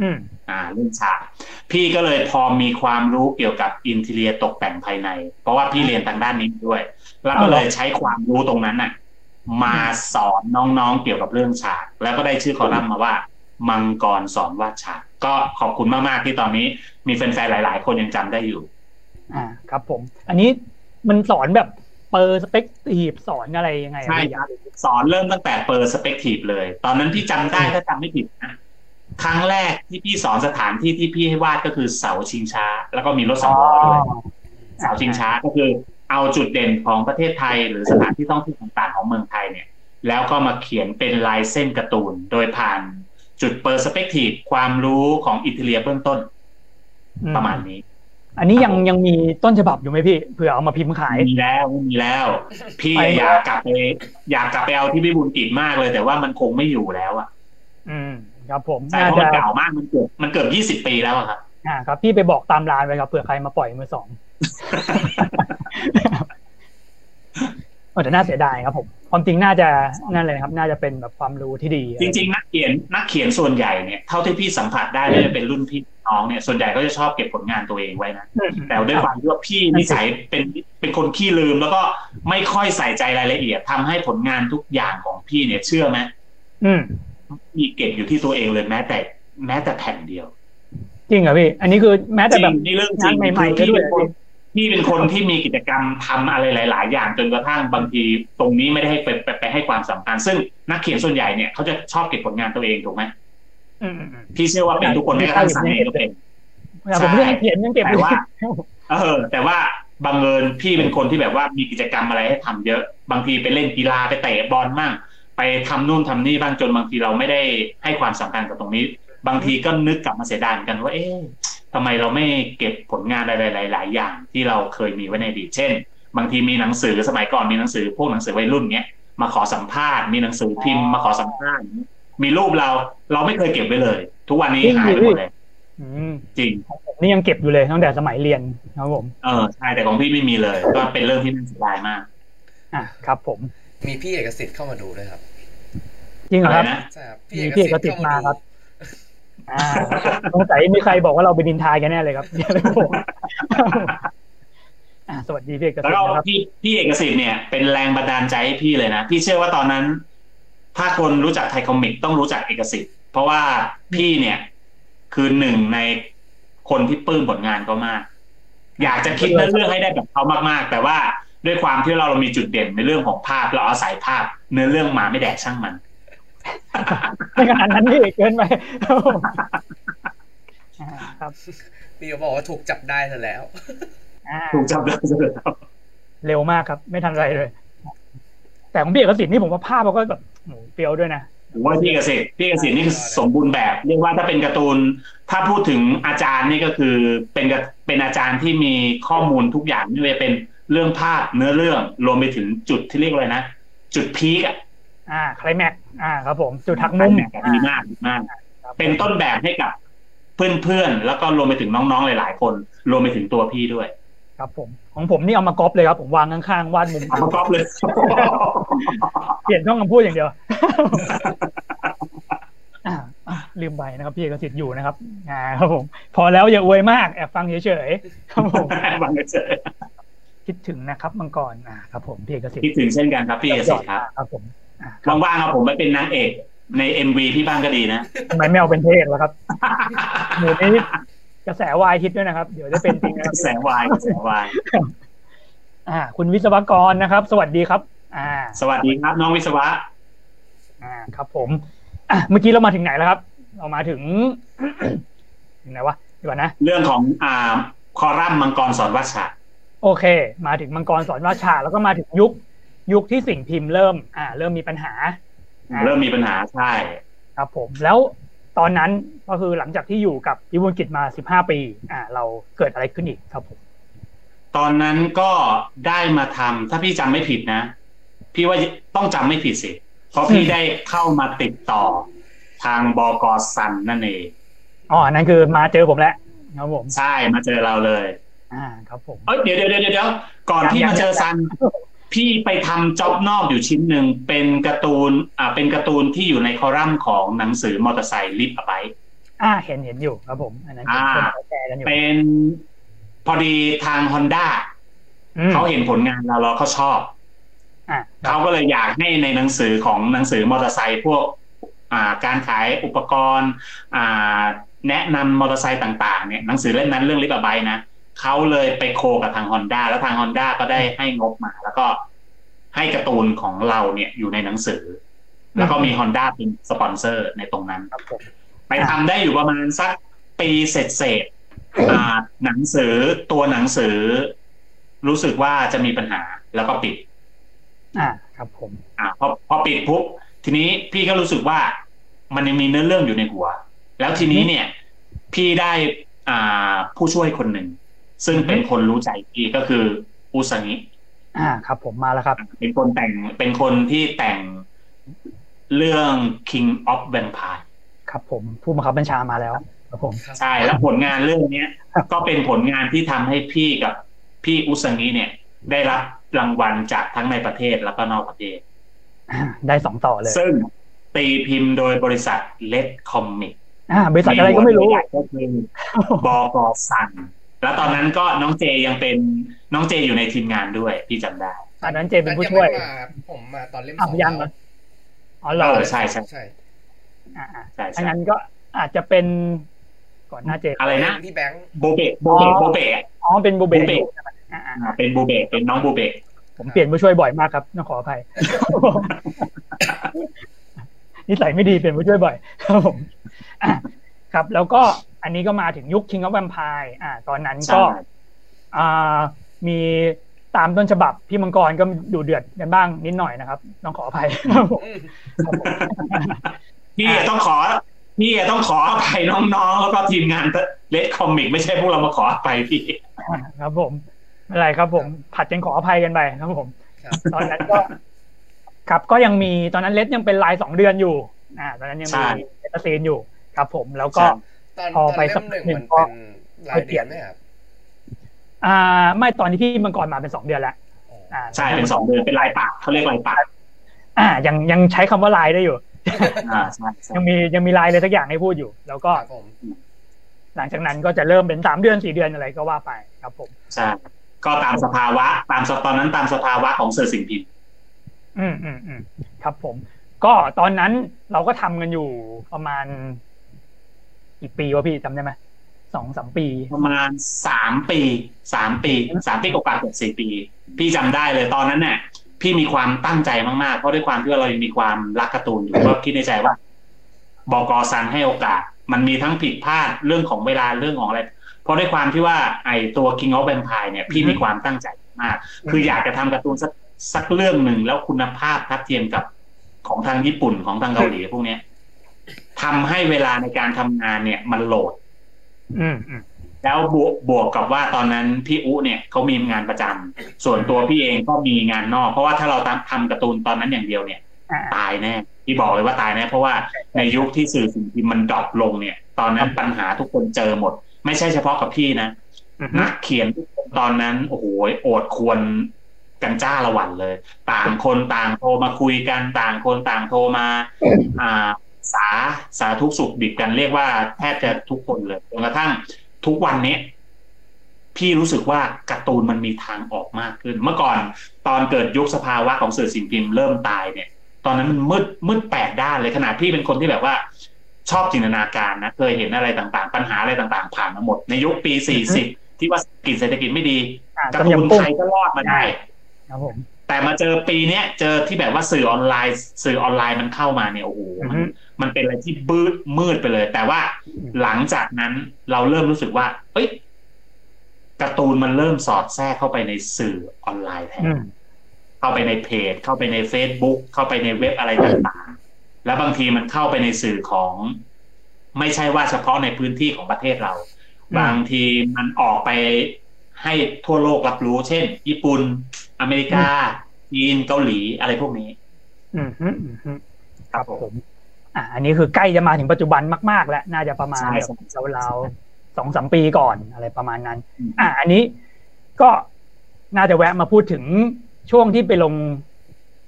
อืมอ่า เรื่องฉาก พี่ก็เลยพอมีความรู้เกี่ยวกับอินทีเรียตกแต่งภายใน เพราะว่าพี่เรียนทางด้านนี้ด้วย แล้วก็เลยใช้ความรู้ตรงนั้นน่ะ มาสอนน้องๆเกี่ยวกับเรื่องฉาก แล้วก็ได้ชื่อคอลัมน์มาว่า มังกรสอนวาดฉาก ก็ขอบคุณมากๆที่ตอนนี้ มีแฟนๆหลาย ๆ คนยังจำได้อยู่ อ่า ครับผม อันนี้มันสอนแบบ เปอร์สเปกทีฟสอนอะไรยังไงอะใช่พี่ครับสอนเริ่มตั้งแต่เปอร์สเปกทีฟเลย ตอนนั้นพี่จำได้ถ้าจำไม่ผิดนะครั้งแรกที่พี่สอนสถานที่ที่พี่ให้วาดก็คือเสาชิงช้า แล้วก็มีรถสองล้อด้วยเสาชิงช้าก็คือเอาจุดเด่นของประเทศไทย หรือสถานที่ท่องเที่ยวต่างๆของเมืองไทยเนี่ย แล้วก็มาเขียนเป็นลายเส้นการ์ตูน โดยผ่านจุดเปอร์สเปกทีฟความรู้ของอิตาเลียเบื้องต้นอืประมาณนี้ อันนี้ยังยังมีต้นฉบับอยู่ไหมพี่เผื่อเอามาพิมพ์ขายมีแล้วมีแล้ว พี่ไปอยากกลับไปอยากกลับไปเอาที่พี่บุญกิจมากเลย แต่ว่ามันคงไม่อยู่แล้วอะ อืม ครับผมใช่น่าเพราะจะมันเก่ามากมันเกือบมันเกือบยี่สิบปีแล้วอะครับอ่าครับ พี่ไปบอกตามร้านไว้ครับเผื่อใครมาปล่อยมือสองเออแต่น่าเสียดายครับผม ความจริงน่าจะนั่นเลยครับ น่าจะเป็นแบบความรู้ที่ดี จริง ๆ นักเขียนนักเขียนส่วนใหญ่เนี่ยเท่าที่พี่สัมผัสได้ไม่ว่าเป็นรุ่นพี่น้องเนี่ยส่วนใหญ่ก็จะชอบเก็บผลงานตัวเองไว้นะอืมแต่ด้วยความที่ว่าพี่นิสัยเป็นเป็นคนขี้ลืม แล้วก็ไม่ค่อยใส่ใจรายละเอียดทำให้ผลงานทุกอย่างของพี่เนี่ยเชื่อไหมอืมมีเก็บอยู่ที่ตัวเองเลยแม้แต่ แม้แต่แผ่นเดียว จริงเหรอพี่ อันนี้คือแม้แต่แบบจริงนี่เรื่องจริงงานใหม่ๆคือพี่ก็ด้วยเป็นคน พี่เป็นคนที่มีกิจกรรมทำอะไรหลาย ๆ อย่างจนกระทั่งบางทีตรงนี้ไม่ได้ให้ไปไปไปให้ความสำคัญ ซึ่งนักเขียนส่วนใหญ่เนี่ยเขาจะชอบเก็บผลงานตัวเองถูกไหมอืมอืมอืมพี่เชื่อว่าเป็นทุกคนไม่กระทั่งสามเองก็เป็นแต่ผมไม่ได้เขียนยังเก็บแต่เลยว่าเออ แต่ว่าบังเอิญพี่เป็นคนที่แบบว่ามีกิจกรรมอะไรให้ทำเยอะ บางทีไปเล่นกีฬาไปเตะบอลมั่งไปทำนู่นทำนี่บ้างจนบางทีเราไม่ได้ให้ความสำคัญกับตรงนี้ บางทีก็นึกกลับมาเสียดายเหมือนกันว่า เอ๊ะ ทำไมเราไม่เก็บผลงานอะไรหลาย ๆ อย่างที่เราเคยมีไว้ในอดีตเช่น บางทีมีหนังสือสมัยก่อนมีหนังสือพวกหนังสือวัยรุ่นเนี้ยมาขอสัมภาษณ์มีหนังสือพิมพ์มาขอสัมภาษณ์มีรูปเราเราไม่เคยเก็บไว้เลย ทุกวันนี้หายไปหมดเลยอืมจริงผมนี่ยังเก็บอยู่เลยตั้งแต่สมัยเรียนครับผมเออใช่แต่ของพี่ไม่มีเลย ก็เป็นเรื่องที่น่าเสียดายมาก อะครับ ผม มีพี่เอกสิทธิ์เข้ามาดูด้วยครับจริงเหรอครับนะใช่ครับมีพี่เอกพี่เอกสิสิททธิ์ธิ์มาเข้าครัมาบดูอ่า สงสัยมีใครบอกว่าเราไปดินทายกันแน่เลยครับเนี่ยเลยผมอ่าสวัสดีพี่เอกแล้วสิทก็ธิ์นะครับพี่พี่เอกสิทธิ์เนี่ยเป็นแรงบันดาลใจให้พี่เลยนะ พี่เชื่อว่าตอนนั้น ถ้าคนรู้จักไทยคอมิกต้องรู้จักเอกสิทธิ์เพราะว่าพี่เนี่ย คือหนึ่งในคนที่ปลื้มผลงานเขามาก อยากจะคิดเนื้อเรื่องให้ได้แบบเขามากๆ แต่ว่าด้วยความที่เราเรามีจุดเด่นในเรื่องของภาพเราอาศัยภาพ เนื้อเรื่องมาไม่แดกช่างมัน ไม่ขนาดนั้นพี่เกินไปครับผมอ่าครับพี่ก็บอกว่าถูกจับได้ซะแล้วอ่าถูกจับได้เลยครับเร็วมากครับ ไม่ทันไรเลย แต่ของพี่เอกสิทธิ์นี่ผมว่าภาพมันก็แบบโหเปรียวด้วยนะผมว่าพี่เกษตรพี่เกษตรนี่คือสมบูรณ์แบบเรียกว่าถ้าเป็นการ์ตูน ถ้าพูดถึงอาจารย์นี่ก็คือเป็นกระเป็นอาจารย์ที่มีข้อมูลทุกอย่างไม่ว่าจะเป็นเรื่องภาพเนื้อเรื่องรวมไปถึงจุดที่เรียกว่าอะไรนะจุดพีคอะอ่าคลแม็ก อ่าครับผมจุดทักมุมดีมากดีมากครับเป็นต้นแบบให้กับเพื่อนๆ แล้วก็รวมไปถึงน้องๆ หลายๆ คน รวมไปถึงตัวพี่ด้วย ครับผม ของผมนี่เอามาก๊อปเลยครับ ผมวางข้างๆ วาดมุมเอามาก๊อปเลย เปลี่ยนช่องคำพูดอย่างเดียวอ่าอะลืมไปนะครับ พี่เอกสิทธิ์อยู่นะครับ อ่าครับผม พอแล้วอย่าอวยมากแอบฟังเฉยๆครับผมบางเจอคิดถึงนะครับมังกรอ่าครับผมพี่เอกสิทธิ์คิดถึงเช่นกันครับพี่เกษตรครับครับผมอ่าครับ ว่างๆเอาผมไปเป็นนางเอกในเอ็มวีพี่บ้างก็ดีนะทำไมไม่เอาเป็นเพศล่ะครับหนูนี่กระแสวายทิศด้วยนะครับ เดี๋ยวจะเป็นจริงนะครับแสงวายแสงวายอ่า คุณวิศวกรนะครับ สวัสดีครับ อ่า สวัสดีครับ น้องวิศวะ อ่าครับ ผมอะเมื่อกี้เรามาถึงไหนแล้วครับ เรามาถึงถึงไหนวะดีกว่านะเรื่องของอ่าคอรัมน์มังกรสอนวัชชะโอเค มาถึงมังกรสอนราชาแล้วก็มาถึงยุค ยุคที่สิ่งพิมพ์เริ่ม อ่า เริ่มมีปัญหาอ่าเริ่มมีปัญหาใช่ ครับผมแล้วตอนนั้นก็คือหลังจากที่อยู่กับวิบูลย์กิจมาสิบห้าปี อ่า เราเกิดอะไรขึ้นอีกครับผม ตอนนั้นก็ได้มาทำถ้าพี่จำไม่ผิดนะ พี่ว่าต้องจำไม่ผิดสิเพราะพี่ได้เข้ามาติดต่อทางบกสันนั่นเองอ๋ออันนั้นคือมาเจอผมแล้วครับผม ใช่มาเจอเราเลย อ่า ครับผมเอ้ยเดี๋ยวเดี๋ยวเดี๋ยวเดี๋ยวก่อนที่มาเจอซัน พี่ไปทำจ็อบนอกอยู่ชิ้นหนึ่งเป็นการ์ตูนอ่าเป็นการ์ตูนที่อยู่ในคอลัมน์ของหนังสือมอเตอร์ไซค์ลิฟต์ไปอ่าเห็นเห็นอยู่ครับผมอันนั้นอ่าคนเขาแชร์กันอยู่เป็นพอดีทางฮอนด้าอืมเขาเห็นผลงานเราแล้วเขาชอบอ่าเขาก็เลยอยากให้ในหนังสือของหนังสือมอเตอร์ไซค์พวก อ่า การขายอุปกรณ์ อ่า แนะนำมอเตอร์ไซค์ต่าง ๆ เนี่ยหนังสือเล่มนั้นเรื่องลิบะไบนะ เขาเลยไปโคกับทางฮอนด้าแล้วทางฮอนด้าก็ได้ให้งบมา แล้วก็ให้การ์ตูนของเราเนี่ยอยู่ในหนังสือ แล้วก็มีฮอนด้าเป็นสปอนเซอร์ในตรงนั้นครับผมไปทำได้อยู่ประมาณสักปีเศษเศษๆอ่าหนังสือตัวหนังสือ รู้สึกว่าจะมีปัญหาแล้วก็ปิด อ่าครับผม อ่าพอพอปิดปุ๊บทีนี้พี่ก็รู้สึกว่ามันยังมีเนื้อเรื่องอยู่ในหัว แล้วทีนี้เนี่ย พี่ได้อ่าผู้ช่วยคนหนึ่ง ซึ่งเป็นคนรู้ใจพี่ก็คืออุสงิอ่าครับ ผมมาแล้วครับ เป็นคนแต่งเป็นคนที่แต่งเรื่อง King of Vampire ครับผมผู้บังคับบัญชามาแล้วครับผมใช่แล้วผลงานเรื่องเนี้ย ก็เป็นผลงานที่ทำให้พี่กับพี่อุสงิเนี่ย ได้รับรางวัลจากทั้งในประเทศแล้วก็นอกประเทศ ได้สองต่อเลย ซึ่งตีพิมพ์โดยบริษัทเลดคอมิกอ่าบริษัทอะไรก็ไม่รู้ก็คือบกสัน แล้วตอนนั้นก็น้องเจยังเป็นน้องเจอยู่ในทีมงานด้วยพี่จำได้อันนั้นเจเป็นผู้ช่วยยังไม่มาผมมาตอนเล่มสอ้าอวงยังเหรออ๋อเหรเอออใช่ใช่ใช่อ่าอ่าใช่ถ้าใช่งั้นก็อาจจะเป็นก่อนหน้าเจอะไรนะพี่แบงค์โบเบะโบเบะโบเบะอ๋อเป็นบูเบบูเบะอ่าอ่าอ่าเป็นบูเบะเป็นน้องบูเบะผมเปลี่ยนผู้ช่วยบ่อยมากครับต้องขออภัยนิสัยไม่ดีเปลี่ยนผู้ช่วยบ่อย ครับผมอะครับ แล้วก็ อันนี้ก็มาถึงยุค King of Vampire อ่า ตอนนั้นก็ใช่อ่ามีตามต้นฉบับพี่มังกรก็ดูเดือดกันบ้างนิดหน่อยนะครับ ต้องขออภัยครับผมอืมพี่ต้องขอพี่ต้องขออภัยน้องๆแล้วก็ทีมงานเลดคอมิกไม่ใช่พวกเรามาขออภัยพี่อ่าครับผมไม่เป็นไรครับผมผัดกันขออภัยกันไปครับผมครับตอนนั้นก็ ครับก็ยังมีตอนนั้นเลสยังเป็นลายสองเดือนอยู่ อ่า ตอนนั้นยังใช่มีเอตซีนอยู่ ครับผมแล้วก็ ตอนพอตอนไปสัเล่กมหนึ่งหนึ่งมันก็เป็นรายเดือนไหมครับอ่า ไม่ตอนที่พี่มังกรมาเป็นสองเดือนแล้วอ๋ออ่าใช่เป็นสองเดือนเป็นลายปากเขาเรียกลายปากอ่า ยังยังใช้คำว่าลายได้อยู่อ่าใช่ใช่ยังมียังมีไลน์อะไรสักอย่างให้พูดอยู่ แล้วก็ครับผมหลังจากนั้นก็จะเริ่มเป็นสามเดือนสี่เดือนอะไรก็ว่าไปครับผมใช่ก็ตามสภาวะ ตามสตอนนั้นตามสภาวะของสื่อสิ่งพิมพ์อืมอืมอืมครับผม ก็ตอนนั้นเราก็ทำกันอยู่ประมาณ กี่ปีวะพี่จำได้ไหมสองสามปี ประมาณสามปีสามปีสามปีกว่าๆเกือบสี่ปี พี่จำได้เลยตอนนั้นเนี่ยพี่มีความตั้งใจมากๆ เพราะด้วยความที่ว่าเรายังมีความรักการ์ตูนอยู่ก็คิดในใจว่าบกซันให้โอกาส มันมีทั้งผิดพลาดเรื่องของเวลาเรื่องของอะไรเพราะด้วยความที่ว่าไอตัว King of Vampire เนี่ยพี่มีความตั้งใจมาก คืออยากจะทำการ์ตูนสักสักเรื่องหนึ่งแล้วคุณภาพทัดเทียมกับของทางญี่ปุ่นของทางเกาหลีพวกเนี้ย ทำให้เวลาในการทำงานเนี่ยมันโหลดอืมอืมแล้วบวกบวกกับว่าตอนนั้นพี่อุเนี่ยเขามีงานประจำส่วนตัวพี่เองก็มีงานนอก เพราะว่าถ้าเราทำทำการ์ตูนตอนนั้นอย่างเดียวเนี่ยอ่าตายแน่พี่บอกเลยว่าตายแน่เพราะว่าในยุคที่สื่อสิ่งพิมพ์มันดรอปลงเนี่ย ตอนนั้นปัญหาทุกคนเจอหมด ไม่ใช่เฉพาะกับพี่นะอืมนักเขียนทุกคนตอนนั้นโอ้โหโอดควรกันจ้าละวันเลย ต่างคนต่างโทรมาคุยกันต่างคนต่างโทรมา อ่า สาสาทุกสุขดิบกันเรียกว่าแทบจะทุกคนเลยจนกระทั่งทุกวันนี้พี่รู้สึกว่าการ์ตูนมันมีทางออกมากขึ้น เมื่อก่อนตอนเกิดยุคสภาวะของสื่อสิ่งพิมพ์เริ่มตายเนี่ย ตอนนั้นมันมืดมืดแปดด้านเลยขนาดพี่เป็นคนที่แบบว่า ชอบจินตนาการนะเคยเห็นอะไรต่างๆ ปัญหาอะไรต่างๆ ผ่านมาหมด ในยุคปีสี่สิบที่ว่าเศรษฐกิจไม่ดีอ่าการ์ต้มตูนยำกุ้งไทยก็รอดมาได้ครับผม แต่มาเจอปีเนี้ยเจอที่แบบว่าสื่อออนไลน์ สื่อออนไลน์มันเข้ามาเนี่ยโอ้โหอือมันฮึมันเป็นอะไรที่บืดมืดไปเลย แต่ว่าหลังจากนั้นเราเริ่มรู้สึกว่า เอ้ยการ์ตูนมันเริ่มสอดแทรกเข้าไปในสื่อออนไลน์แทนอืมเข้าไปในเพจ เข้าไปใน Facebook เข้าไปในเว็บอะไรต่างๆ แล้วบางทีมันเข้าไปในสื่อของ ไม่ใช่ว่าเฉพาะในพื้นที่ของประเทศเราอืมบางทีมันออกไป ให้ทั่วโลกรับรู้ เช่น ญี่ปุ่น อเมริกา จีน เกาหลี อะไรพวกนี้ อืมฮึอืมฮึครับผมผมอ่าอันนี้คือใกล้จะมาถึงปัจจุบันมาก ๆ แล้ว น่าจะประมาณใช่แบบใช่ราวๆสองสามปีก่อนอะไรประมาณนั้นอืมอ่าอันนี้ก็น่าจะแวะมาพูดถึงช่วงที่ไปลง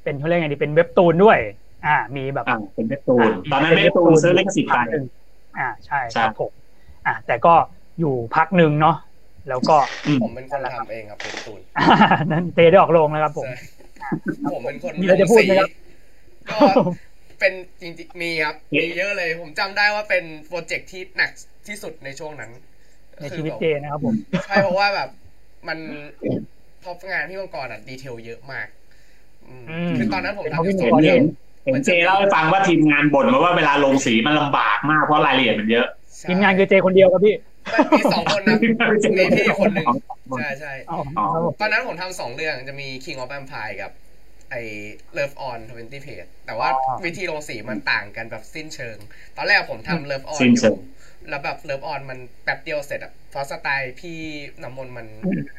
เป็นเขาเรียกไงดีเป็นเว็บตูนด้วย อ่า มีแบบอ่าเป็นเว็บตูน ตอนนั้นเว็บตูนซื้อลิขสิทธิ์ไปพักหนึ่งอ่าใช่ใช่ครับผมอ่าแต่ก็อยู่พักหนึ่งเนาะ แล้วก็อืมผมเป็นคนทำเองครับเป็นตูนอ่านั้นเตได้ออกโรงแล้วครับผมใช่ผมเป็นคนมีอะไรจะพูดไหมครับก็เป็นจริงๆมีครับมีเยอะเลย ผมจำได้ว่าเป็นโปรเจกต์ที่หนักที่สุดในช่วงนั้นในชีวิตเจนะครับผมใช่เพราะว่าแบบมันเพราะงานที่มังกรอะดีเทลเยอะมากอืมอืมคือตอนนั้นผมเป็นทำเพราะพี่สมัองงกรเรื่องเห็นเจเล่าให้ฟังว่าทีมงานบ่นมาว่าเวลาลงสีมันลำบากมากเพราะรายละเอียดมันเยอะใช่ทีมงานคือเจคนเดียวครับพี่ มีสองคนนะมีพี่คนหนึ่งใช่ใช่อ๋ออ๋อครับผมตอนนั้นผมทำสองเรื่องจะมี King of Vampire กับไอ้ Love on 20 page แต่ว่าอ๋อวิธีลงสีมันต่างกันแบบสิ้นเชิง ตอนแรกผมทำ Love on สิ้นอเชิยู่งแล้วแบบ Love on มันแป๊บเดียวเสร็จอะเพราะสไตล์พี่น้ำมนต์มัน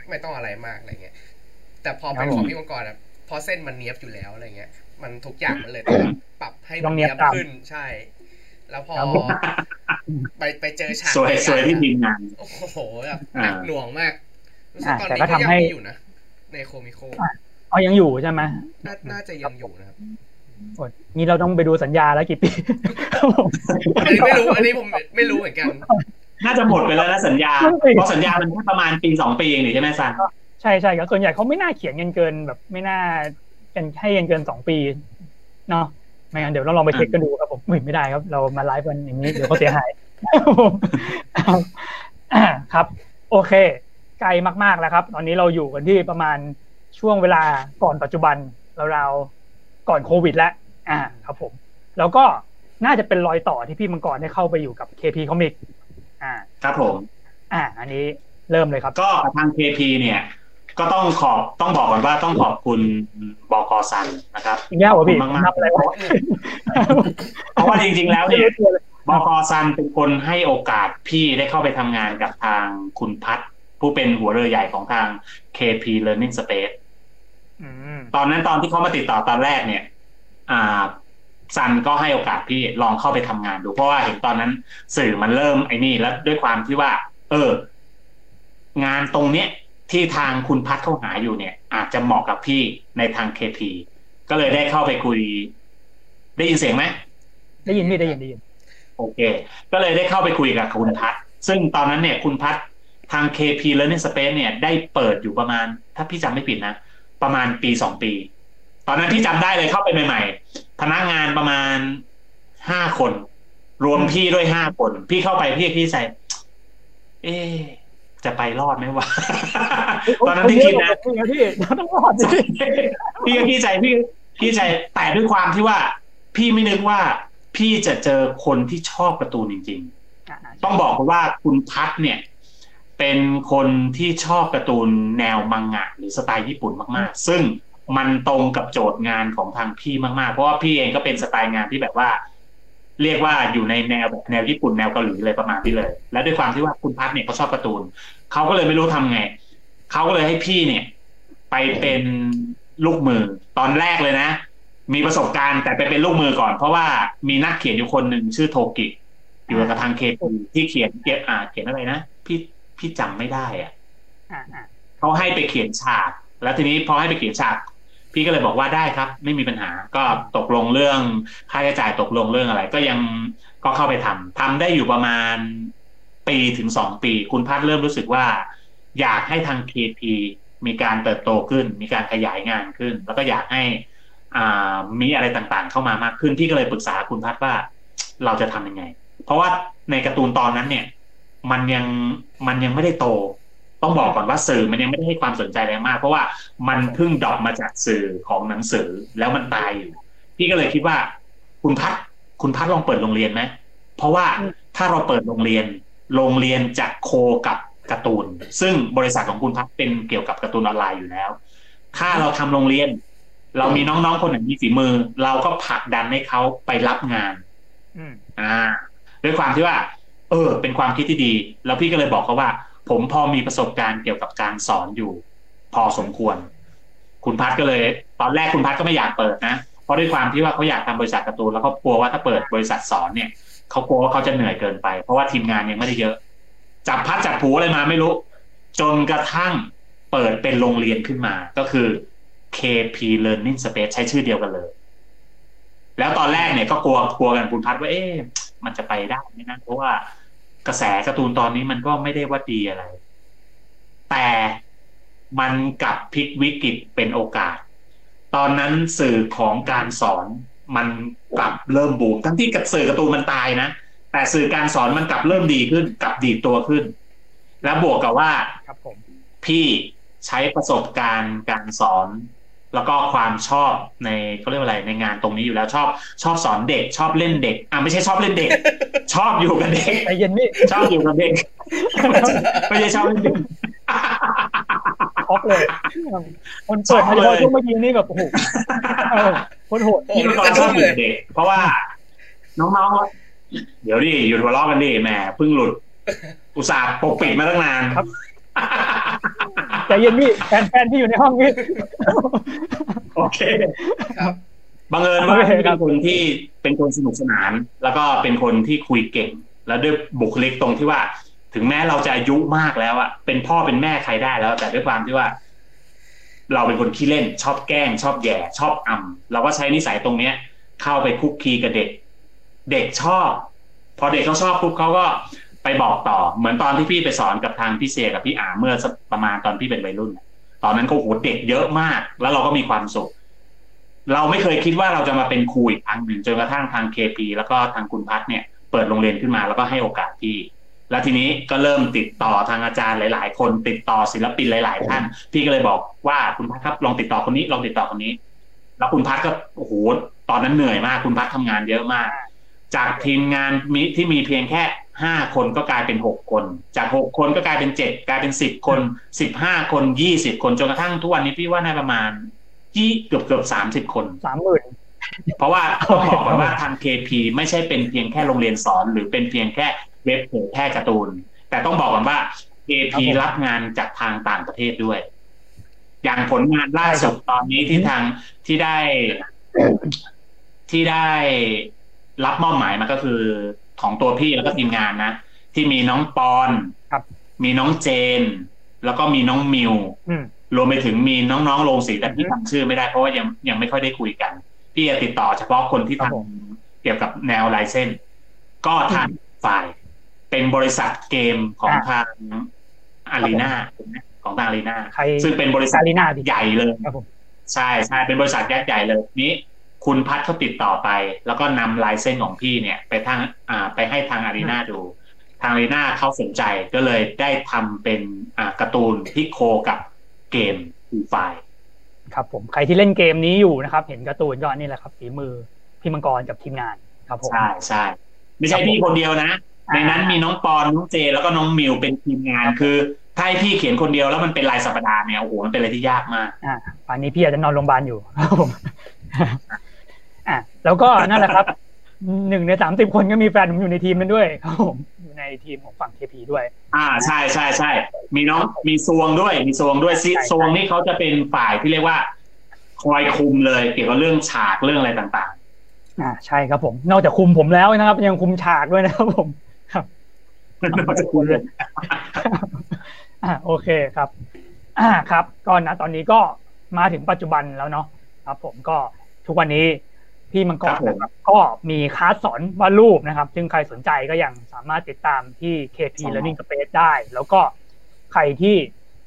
ไม่ต้องอะไรมากอะไรเงี้ย แต่พอเป็นของพี่มังกรอะเพราะเส้นมันเนี้ยบอยู่แล้วอะไรเงี้ย มันทุกอย่างมันเลยต้องปรับให้ต้มัอนงเนีเนี้ยยบบตามขึ้นใช่ แล้วพอครับผมไปไปเจอฉากสวยสวยที่ทีมงานโอ้โหแบบอ่าหนักหน่วงมากรู้สึกอ่าตอนแต่นี้ก็ก็ทำยังให้มีอยู่นะในโคมิโคอ๋อยังอยู่ใช่ไหมน่าน่าจะยังอยู่นะครับโอ้ยนี่เราต้องไปดูสัญญาแล้วกี่ปีครับผมอันนี้ไม่รู้อันนี้ผมไม่รู้เหมือนกัน น่าจะหมดไปแล้วนะสัญญาไม่เพราะสัญญามันแค่ประมาณปีสองปีเองนี่ใช่ไหมซันใช่ใช่ครับส่วนใหญ่เขาไม่น่าเขียนเงินเกินแบบไม่น่าเป็นให้เงินเกินสองปีเนาะ ไม่งั้นเดี๋ยวเราลองไปเช็คกันดูครับผมอุ๊ยไม่ได้ครับ เรามาไลฟ์กันอย่างนี้เดี๋ยวเขาเสียหายครับผมอ่าครับ โอเค ไกลมากๆแล้วครับ ตอนนี้เราอยู่กันที่ประมาณช่วงเวลาก่อนปัจจุบันราวๆก่อนโควิดแล้วอ่า ครับผม แล้วก็น่าจะเป็นรอยต่อที่พี่มังกรได้เข้าไปอยู่กับ KP Comic อ่า ครับผม อ่า อันนี้เริ่มเลยครับ ก็ทาง KP เนี่ย ก็ต้องขอบต้องบอกก่อนว่าต้องขอบคุณบกซันนะครับอีกแล้วเหรอพี่ขอบคุณมากนับอะไรวะๆเพราะว่าจริง ๆ แล้วเนี่ยบกซันเป็นคนให้โอกาสพี่ได้เข้าไปทำงานกับทางคุณพัฒน์ผู้เป็นหัวเรือใหญ่ของทาง KP Learning Space อืมตอนนั้นตอนที่เขามาติดต่อตอนแรกเนี่ย อ่าซันก็ให้โอกาสพี่ลองเข้าไปทำงานดู เพราะว่าเห็นตอนนั้น สื่อมันเริ่มไอ้นี่แล้วด้วยความที่ว่า เออ งานตรงเนี้ย ที่ทางคุณพัฒน์เขาหาอยู่เนี่ย อาจจะเหมาะกับพี่ในทางเคพีก็เลยได้เข้าไปคุย ได้ยินเสียงไหมได้ยินพี่ได้ยินได้ยิน โอเค ก็เลยได้เข้าไปคุยกับคุณพัฒน์ซึ่งตอนนั้นเนี่ยคุณพัฒน์ทาง KP Learning Space เนี่ย ได้เปิดอยู่ประมาณ ถ้าพี่จำไม่ผิดนะ ประมาณปีสองปี ตอนนั้นพี่จำได้เลยเข้าไปใหม่ ๆ พนักงานประมาณห้าคน รวมพี่ด้วยห้าคน พี่เข้าไปพี่พี่ใส่ เอ๊ะ จะไปรอดไหมวะตอนนั้นพี่คิดนะพี่พี่ต้องรอดสิพี่ก็พี่ใจพี่พี่ใจแต่ด้วยความที่ว่า พี่ไม่นึกว่า พี่จะเจอคนที่ชอบการ์ตูนจริง ๆ ต้องบอกว่าคุณพัฒน์เนี่ย เป็นคนที่ชอบการ์ตูนแนวมังงะ หรือสไตล์ญี่ปุ่นมากๆ ซึ่งมันตรงกับโจทย์งานของทางพี่มากๆ เพราะว่าพี่เองก็เป็นสไตล์งานที่แบบว่า เรียกว่าอยู่ในแนวแบบแนวญี่ปุ่นแนวเกาหลีเลยประมาณนี้เลย และด้วยความที่ว่าคุณพัฒน์เนี่ยเขาชอบการ์ตูนเขาก็เลยไม่รู้ทำไงเขาก็เลยให้พี่เนี่ย ไปเป็นลูกมือตอนแรกเลยนะ มีประสบการณ์แต่ไปเป็นลูกมือก่อน เพราะว่ามีนักเขียนอยู่คนหนึ่งชื่อโทกิอยู่กับทางเคปูที่เขียนเก็บอ่าเขียนอะไรนะพี่พี่จำไม่ได้อะอ่าอ่าเขาให้ไปเขียนฉาก แล้วทีนี้พอให้ไปเขียนฉาก พี่ก็เลยบอกว่าได้ครับ ไม่มีปัญหาก็ตกลงเรื่องค่าใช้จ่ายตกลงเรื่องอะไร ก็ยังก็เข้าไปทำทำได้อยู่ประมาณปีถึงสองปี คุณพัฒน์เริ่มรู้สึกว่า อยากให้ทาง KP มีการเติบโตขึ้น มีการขยายงานขึ้น แล้วก็อยากให้อ่ามีอะไรต่างๆ เข้ามามากขึ้นพี่ก็เลยปรึกษาคุณพัฒน์ว่าเราจะทำยังไง เพราะว่าในการ์ตูนตอนนั้นเนี่ย มันยังมันยังไม่ได้โต ต้องบอกก่อนว่าสื่อมันยังไม่ได้ให้ความสนใจแรงมาก เพราะว่ามันเพิ่งดรอปมาจากสื่อของหนังสือแล้วมันตายอยู่พี่ก็เลยคิดว่า คุณพัฒน์คุณพัฒน์ลองเปิดโรงเรียนไหมเพราะว่าถ้าเราเปิดโรงเรียน โรงเรียนจะโคกับการ์ตูน ซึ่งบริษัทของคุณพัฒน์เป็นเกี่ยวกับการ์ตูนออนไลน์อยู่แล้ว ถ้าเราทำโรงเรียน เรามีน้องๆคนไหนมีฝีมือ เราก็ผลักดันให้เขาไปรับงานอืมอ่า ด้วยความที่ว่า เออ เป็นความคิดที่ดี แล้วพี่ก็เลยบอกเขาว่า ผมพอมีประสบการณ์เกี่ยวกับการสอนอยู่ พอสมควร คุณพัฒน์ก็เลย ตอนแรกคุณพัฒน์ก็ไม่อยากเปิดนะเพราะด้วยความที่ว่าเขาอยากทำบริษัทการ์ตูนแล้วเขากลัวว่าถ้าเปิดบริษัทสอนเนี่ยเขากลัวว่าเขาจะเหนื่อยเกินไป เพราะว่าทีมงานยังไม่ได้เยอะ จับพัดจับผูอะไรมาไม่รู้ จนกระทั่งเปิดเป็นโรงเรียนขึ้นมา ก็คือ KP Learning Space ใช้ชื่อเดียวกันเลย แล้วตอนแรกเนี่ยก็กลัวกลัวกันคุณพัฒน์ว่าเอ๊ะมันจะไปได้ไหมนะเพราะว่า กระแสการ์ตูนตอนนี้มันก็ไม่ได้ว่าดีอะไร แต่มันกลับพลิกวิกฤตเป็นโอกาส ตอนนั้นสื่อของการสอนมันกลับเริ่มบูมทั้งที่กับสื่อการ์ตูนมันตายนะ แต่สื่อการสอนมันกลับเริ่มดีขึ้นกลับดีดตัวขึ้น แล้วบวกกับว่าครับผมพี่ใช้ประสบการณ์การสอน แล้วก็ความชอบในเขาเรียกว่าอะไรในงานตรงนี้อยู่แล้วชอบ ชอบสอนเด็ก ชอบเล่นเด็กอะไม่ใช่ชอบเล่นเด็ก ชอบอยู่กับเด็กใจเย็นพี่ชอบอยู่กับเด็กไม่ใช่ชอบเล่นเด็กช็อกเลยคนเปิดมาเฉพาะช่วงเมื่อกี้นี่แบบโอ้โหเออคนโหดโอ้โหพี่เป็นคนชอบอยู่กับเด็ก เพราะว่า น้องๆเดี๋ยวดิหยุดหัวเราะกันดิแหมเพิ่งหลุดอุตส่าห์ปกปิดมาตั้งนานครับ ใจเย็นพี่แฟนแฟนที่อยู่ในห้องพี่โอเคครับบังเอิญว่าโอเคพี่ครัเป็บนคนที่เป็นคนสนุกสนาน แล้วก็เป็นคนที่คุยเก่ง แล้วด้วยบุคลิกตรงที่ว่า ถึงแม้เราจะอายุมากแล้วอะเป็นพ่อเป็นแม่ใครได้แล้ว แต่ด้วยความที่ว่า เราเป็นคนขี้เล่น ชอบแกล้ง ชอบแย่ ชอบอำเราก็ใช้นิสัยตรงเนี้ย เข้าไปคุกคีกับเด็ก เด็กชอบ พอเด็กเขาชอบปุ๊บเขาก็ ไปบอกต่อเหมือนตอนที่พี่ไปสอนกับทางพี่เซกับพี่อาเมื่อประมาณตอนพี่เป็นวัยรุ่น ตอนนั้นเขาโหเด็กเยอะมาก แล้วเราก็มีความสุข เราไม่เคยคิดว่าเราจะมาเป็นครูอีกครั้งหนึ่งจนกระทั่งทางเคพีแล้วก็ทางคุณพัฒเนี่ยเปิดโรงเรียนขึ้นมาแล้วก็ให้โอกาสพี่ แล้วทีนี้ก็เริ่มติดต่อทางอาจารย์หลาย ๆ คน ติดต่อศิลปินหลาย ๆ ท่าน พี่ก็เลยบอกว่าคุณพัฒครับลองติดต่อคนนี้ลองติดต่อคนนี้ แล้วคุณพัฒก็โอ้โหตอนนั้นเหนื่อยมาก คุณพัฒน์ทำงานเยอะมาก จากทีมงานมีที่มีเพียงแค่ ห้าคนก็กลายเป็นหกคน จากหกคนก็กลายเป็นเจ็ดกลายเป็นสิบคนสิบห้าคนยี่สิบคนจนกระทั่งทุกวันนี้พี่ว่าน่าประมาณยี่เกือบเกือบสามสิบคนสามหมื่นเพราะว่าต้องบอกก่อนว่าทาง KP ไม่ใช่เป็นเพียงแค่โรงเรียนสอน หรือเป็นเพียงแค่เว็บเผยแพร่การ์ตูน แต่ต้องบอกก่อนว่า KP รับงานจากทางต่างประเทศด้วย อย่างผลงานล่าสุดตอนนี้ที่ทางที่ได้ที่ได้รับมอบหมายมาก็คือ ของตัวพี่แล้วก็ทีมงานนะ ที่มีน้องปอนครับ มีน้องเจน แล้วก็มีน้องมิวอืมรวมไปถึงมีน้องๆโรงสีแต่พี่จำชื่อไม่ได้เพราะว่ายังยังไม่ค่อยได้คุยกัน พี่จะติดต่อเฉพาะคนที่ครับทผมำเกี่ยวกับแนวลายเส้น ก็ทางฝ่ายเป็นบริษัทเกมของทาง Garena ของทาง Garena ใครซึ่งเป็นบริษัท Garena ใหญ่เลยครับผมใช่ใช่เป็นบริษัทยักษ์ใหญ่เลยนี้ คุณพัดเขาติดต่อไป แล้วก็นำลายเส้นของพี่เนี่ย ไปทางอ่าไปให้ทาง Garena ดู ทาง Garena เขาสนใจก็เลยได้ทำเป็นอ่าการ์ตูนที่ co กับเกม Free Fireครับผมใครที่เล่นเกมนี้อยู่นะครับ เห็นการ์ตูนก็นี่แหละครับฝีมือพี่มังกรกับทีมงานครับผมใช่ใช่ไม่ใช่พี่คนเดียวนะ ในนั้นมีน้องปอนน้องเจ แล้วก็น้องมิวเป็นทีมงานคือถ้าให้พี่เขียนคนเดียวแล้วมันเป็นลายสัปดาห์เนี่ยโอ้โหมันเป็นอะไรที่ยากมากอ่าป่านนี้พี่อาจจะนอนโรงพยาบาลอยู่ครับผม อะแล้วก็นั่นแหละครับหนึ่งในสามสิบคนก็มีแฟนผมอยู่ในทีมนั้นด้วยครับผมอยู่ในทีมของฝั่งเคพีด้วย อ่าใช่ใช่ใช่มีน้องมีซวงด้วย มีซวงด้วยซิใช่ซวงนี่เขาจะเป็นฝ่ายที่เรียกว่า คอยคุมเลยเกี่ยวกับเรื่องฉากเรื่องอะไรต่างอ่าใช่ครับผม นอกจากคุมผมแล้วนะครับ ยังคุมฉากด้วยนะครับผมครับๆเราจะคุยเรื่องอ่าโอเคครับ อ่าครับก็นะตอนนี้ก็มาถึงปัจจุบันแล้วเนาะครับ ผมก็ทุกวันนี้ พี่มังกรนะครับก็มีคลาสสอนวาดรูปนะครับ ซึ่งใครสนใจก็ยังสามารถติดตามที่ KP Learning Space ได้ แล้วก็ใครที่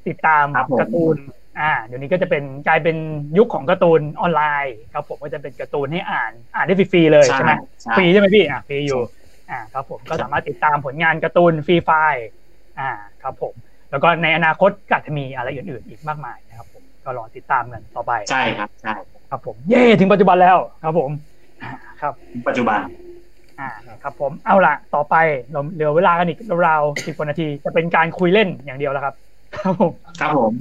ติดตามการ์ตูน อ่า เดี๋ยวนี้ก็จะเป็นกลายเป็นยุคของการ์ตูนออนไลน์ครับผมก็จะเป็นการ์ตูนให้อ่าน อ่านได้ฟรีๆเลยใช่ไหมใช่ฟรีใช่ไหมพี่อะฟรีอยู่ อ่าครับผมก็สามารถติดตามผลงานการ์ตูน Free Fire อ่าครับผม แล้วก็ในอนาคตก็อาจจะมีอะไรอื่นๆ อีกมากมายนะครับผมก็รอติดตามกันต่อไปใช่ครับใช่ ครับผมเย่ถึงปัจจุบันแล้วครับผมอ่าครับปัจจุบันอ่าครับผมเอาละต่อไปเราเหลือเวลากันอีกราวๆสิบกว่านาทีจะเป็นการคุยเล่นอย่างเดียวแล้วครับ ครับผมครับผม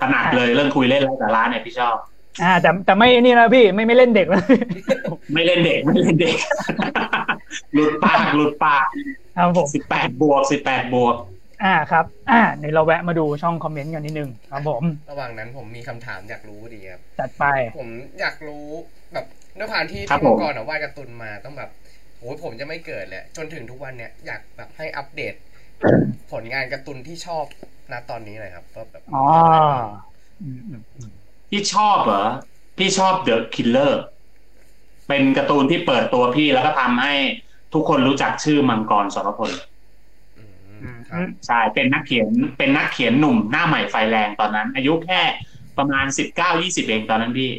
ถนัดเลยเรื่องคุยเล่นแล้วแต่ร้านเนี่ยพี่ชอบอ่าแต่แต่ไม่นี่นะพี่ไม่ไม่เล่นเด็กแล้วไม่เล่นเด็กไม่เล่นเด็กหลุดปากหลุดปากครับผมสิบแปดบวกสิบแปดบวก อ่าครับ อ่าในเราแวะมาดูช่องคอมเมนต์กันนิดนึงครับผม ระหว่างนั้นผมมีคำถามอยากรู้ดีครับจัดไป ผมอยากรู้แบบด้วยความที่ครับพี่มังผมกรอะวาดการ์ตูนมาต้องแบบโอ้ยผมจะไม่เกิดเลยจนถึงทุกวันเนี้ยอยากแบบให้อัปเดต ผลงานการ์ตูนที่ชอบณตอนนี้หน่อยครับว่าแบบอ๋ออืมอืมอืมพี่ชอบเหรอพี่ชอบ The Killer เป็นการ์ตูนที่เปิดตัวพี่แล้วก็ทำให้ทุกคนรู้จักชื่อมังกรสรพลอืมครับ ใช่เป็นนักเขียนเป็นนักเขียนหนุ่มหน้าใหม่ไฟแรงตอนนั้น อายุแค่ประมาณสิบเก้ายี่สิบเองตอนนั้นพี่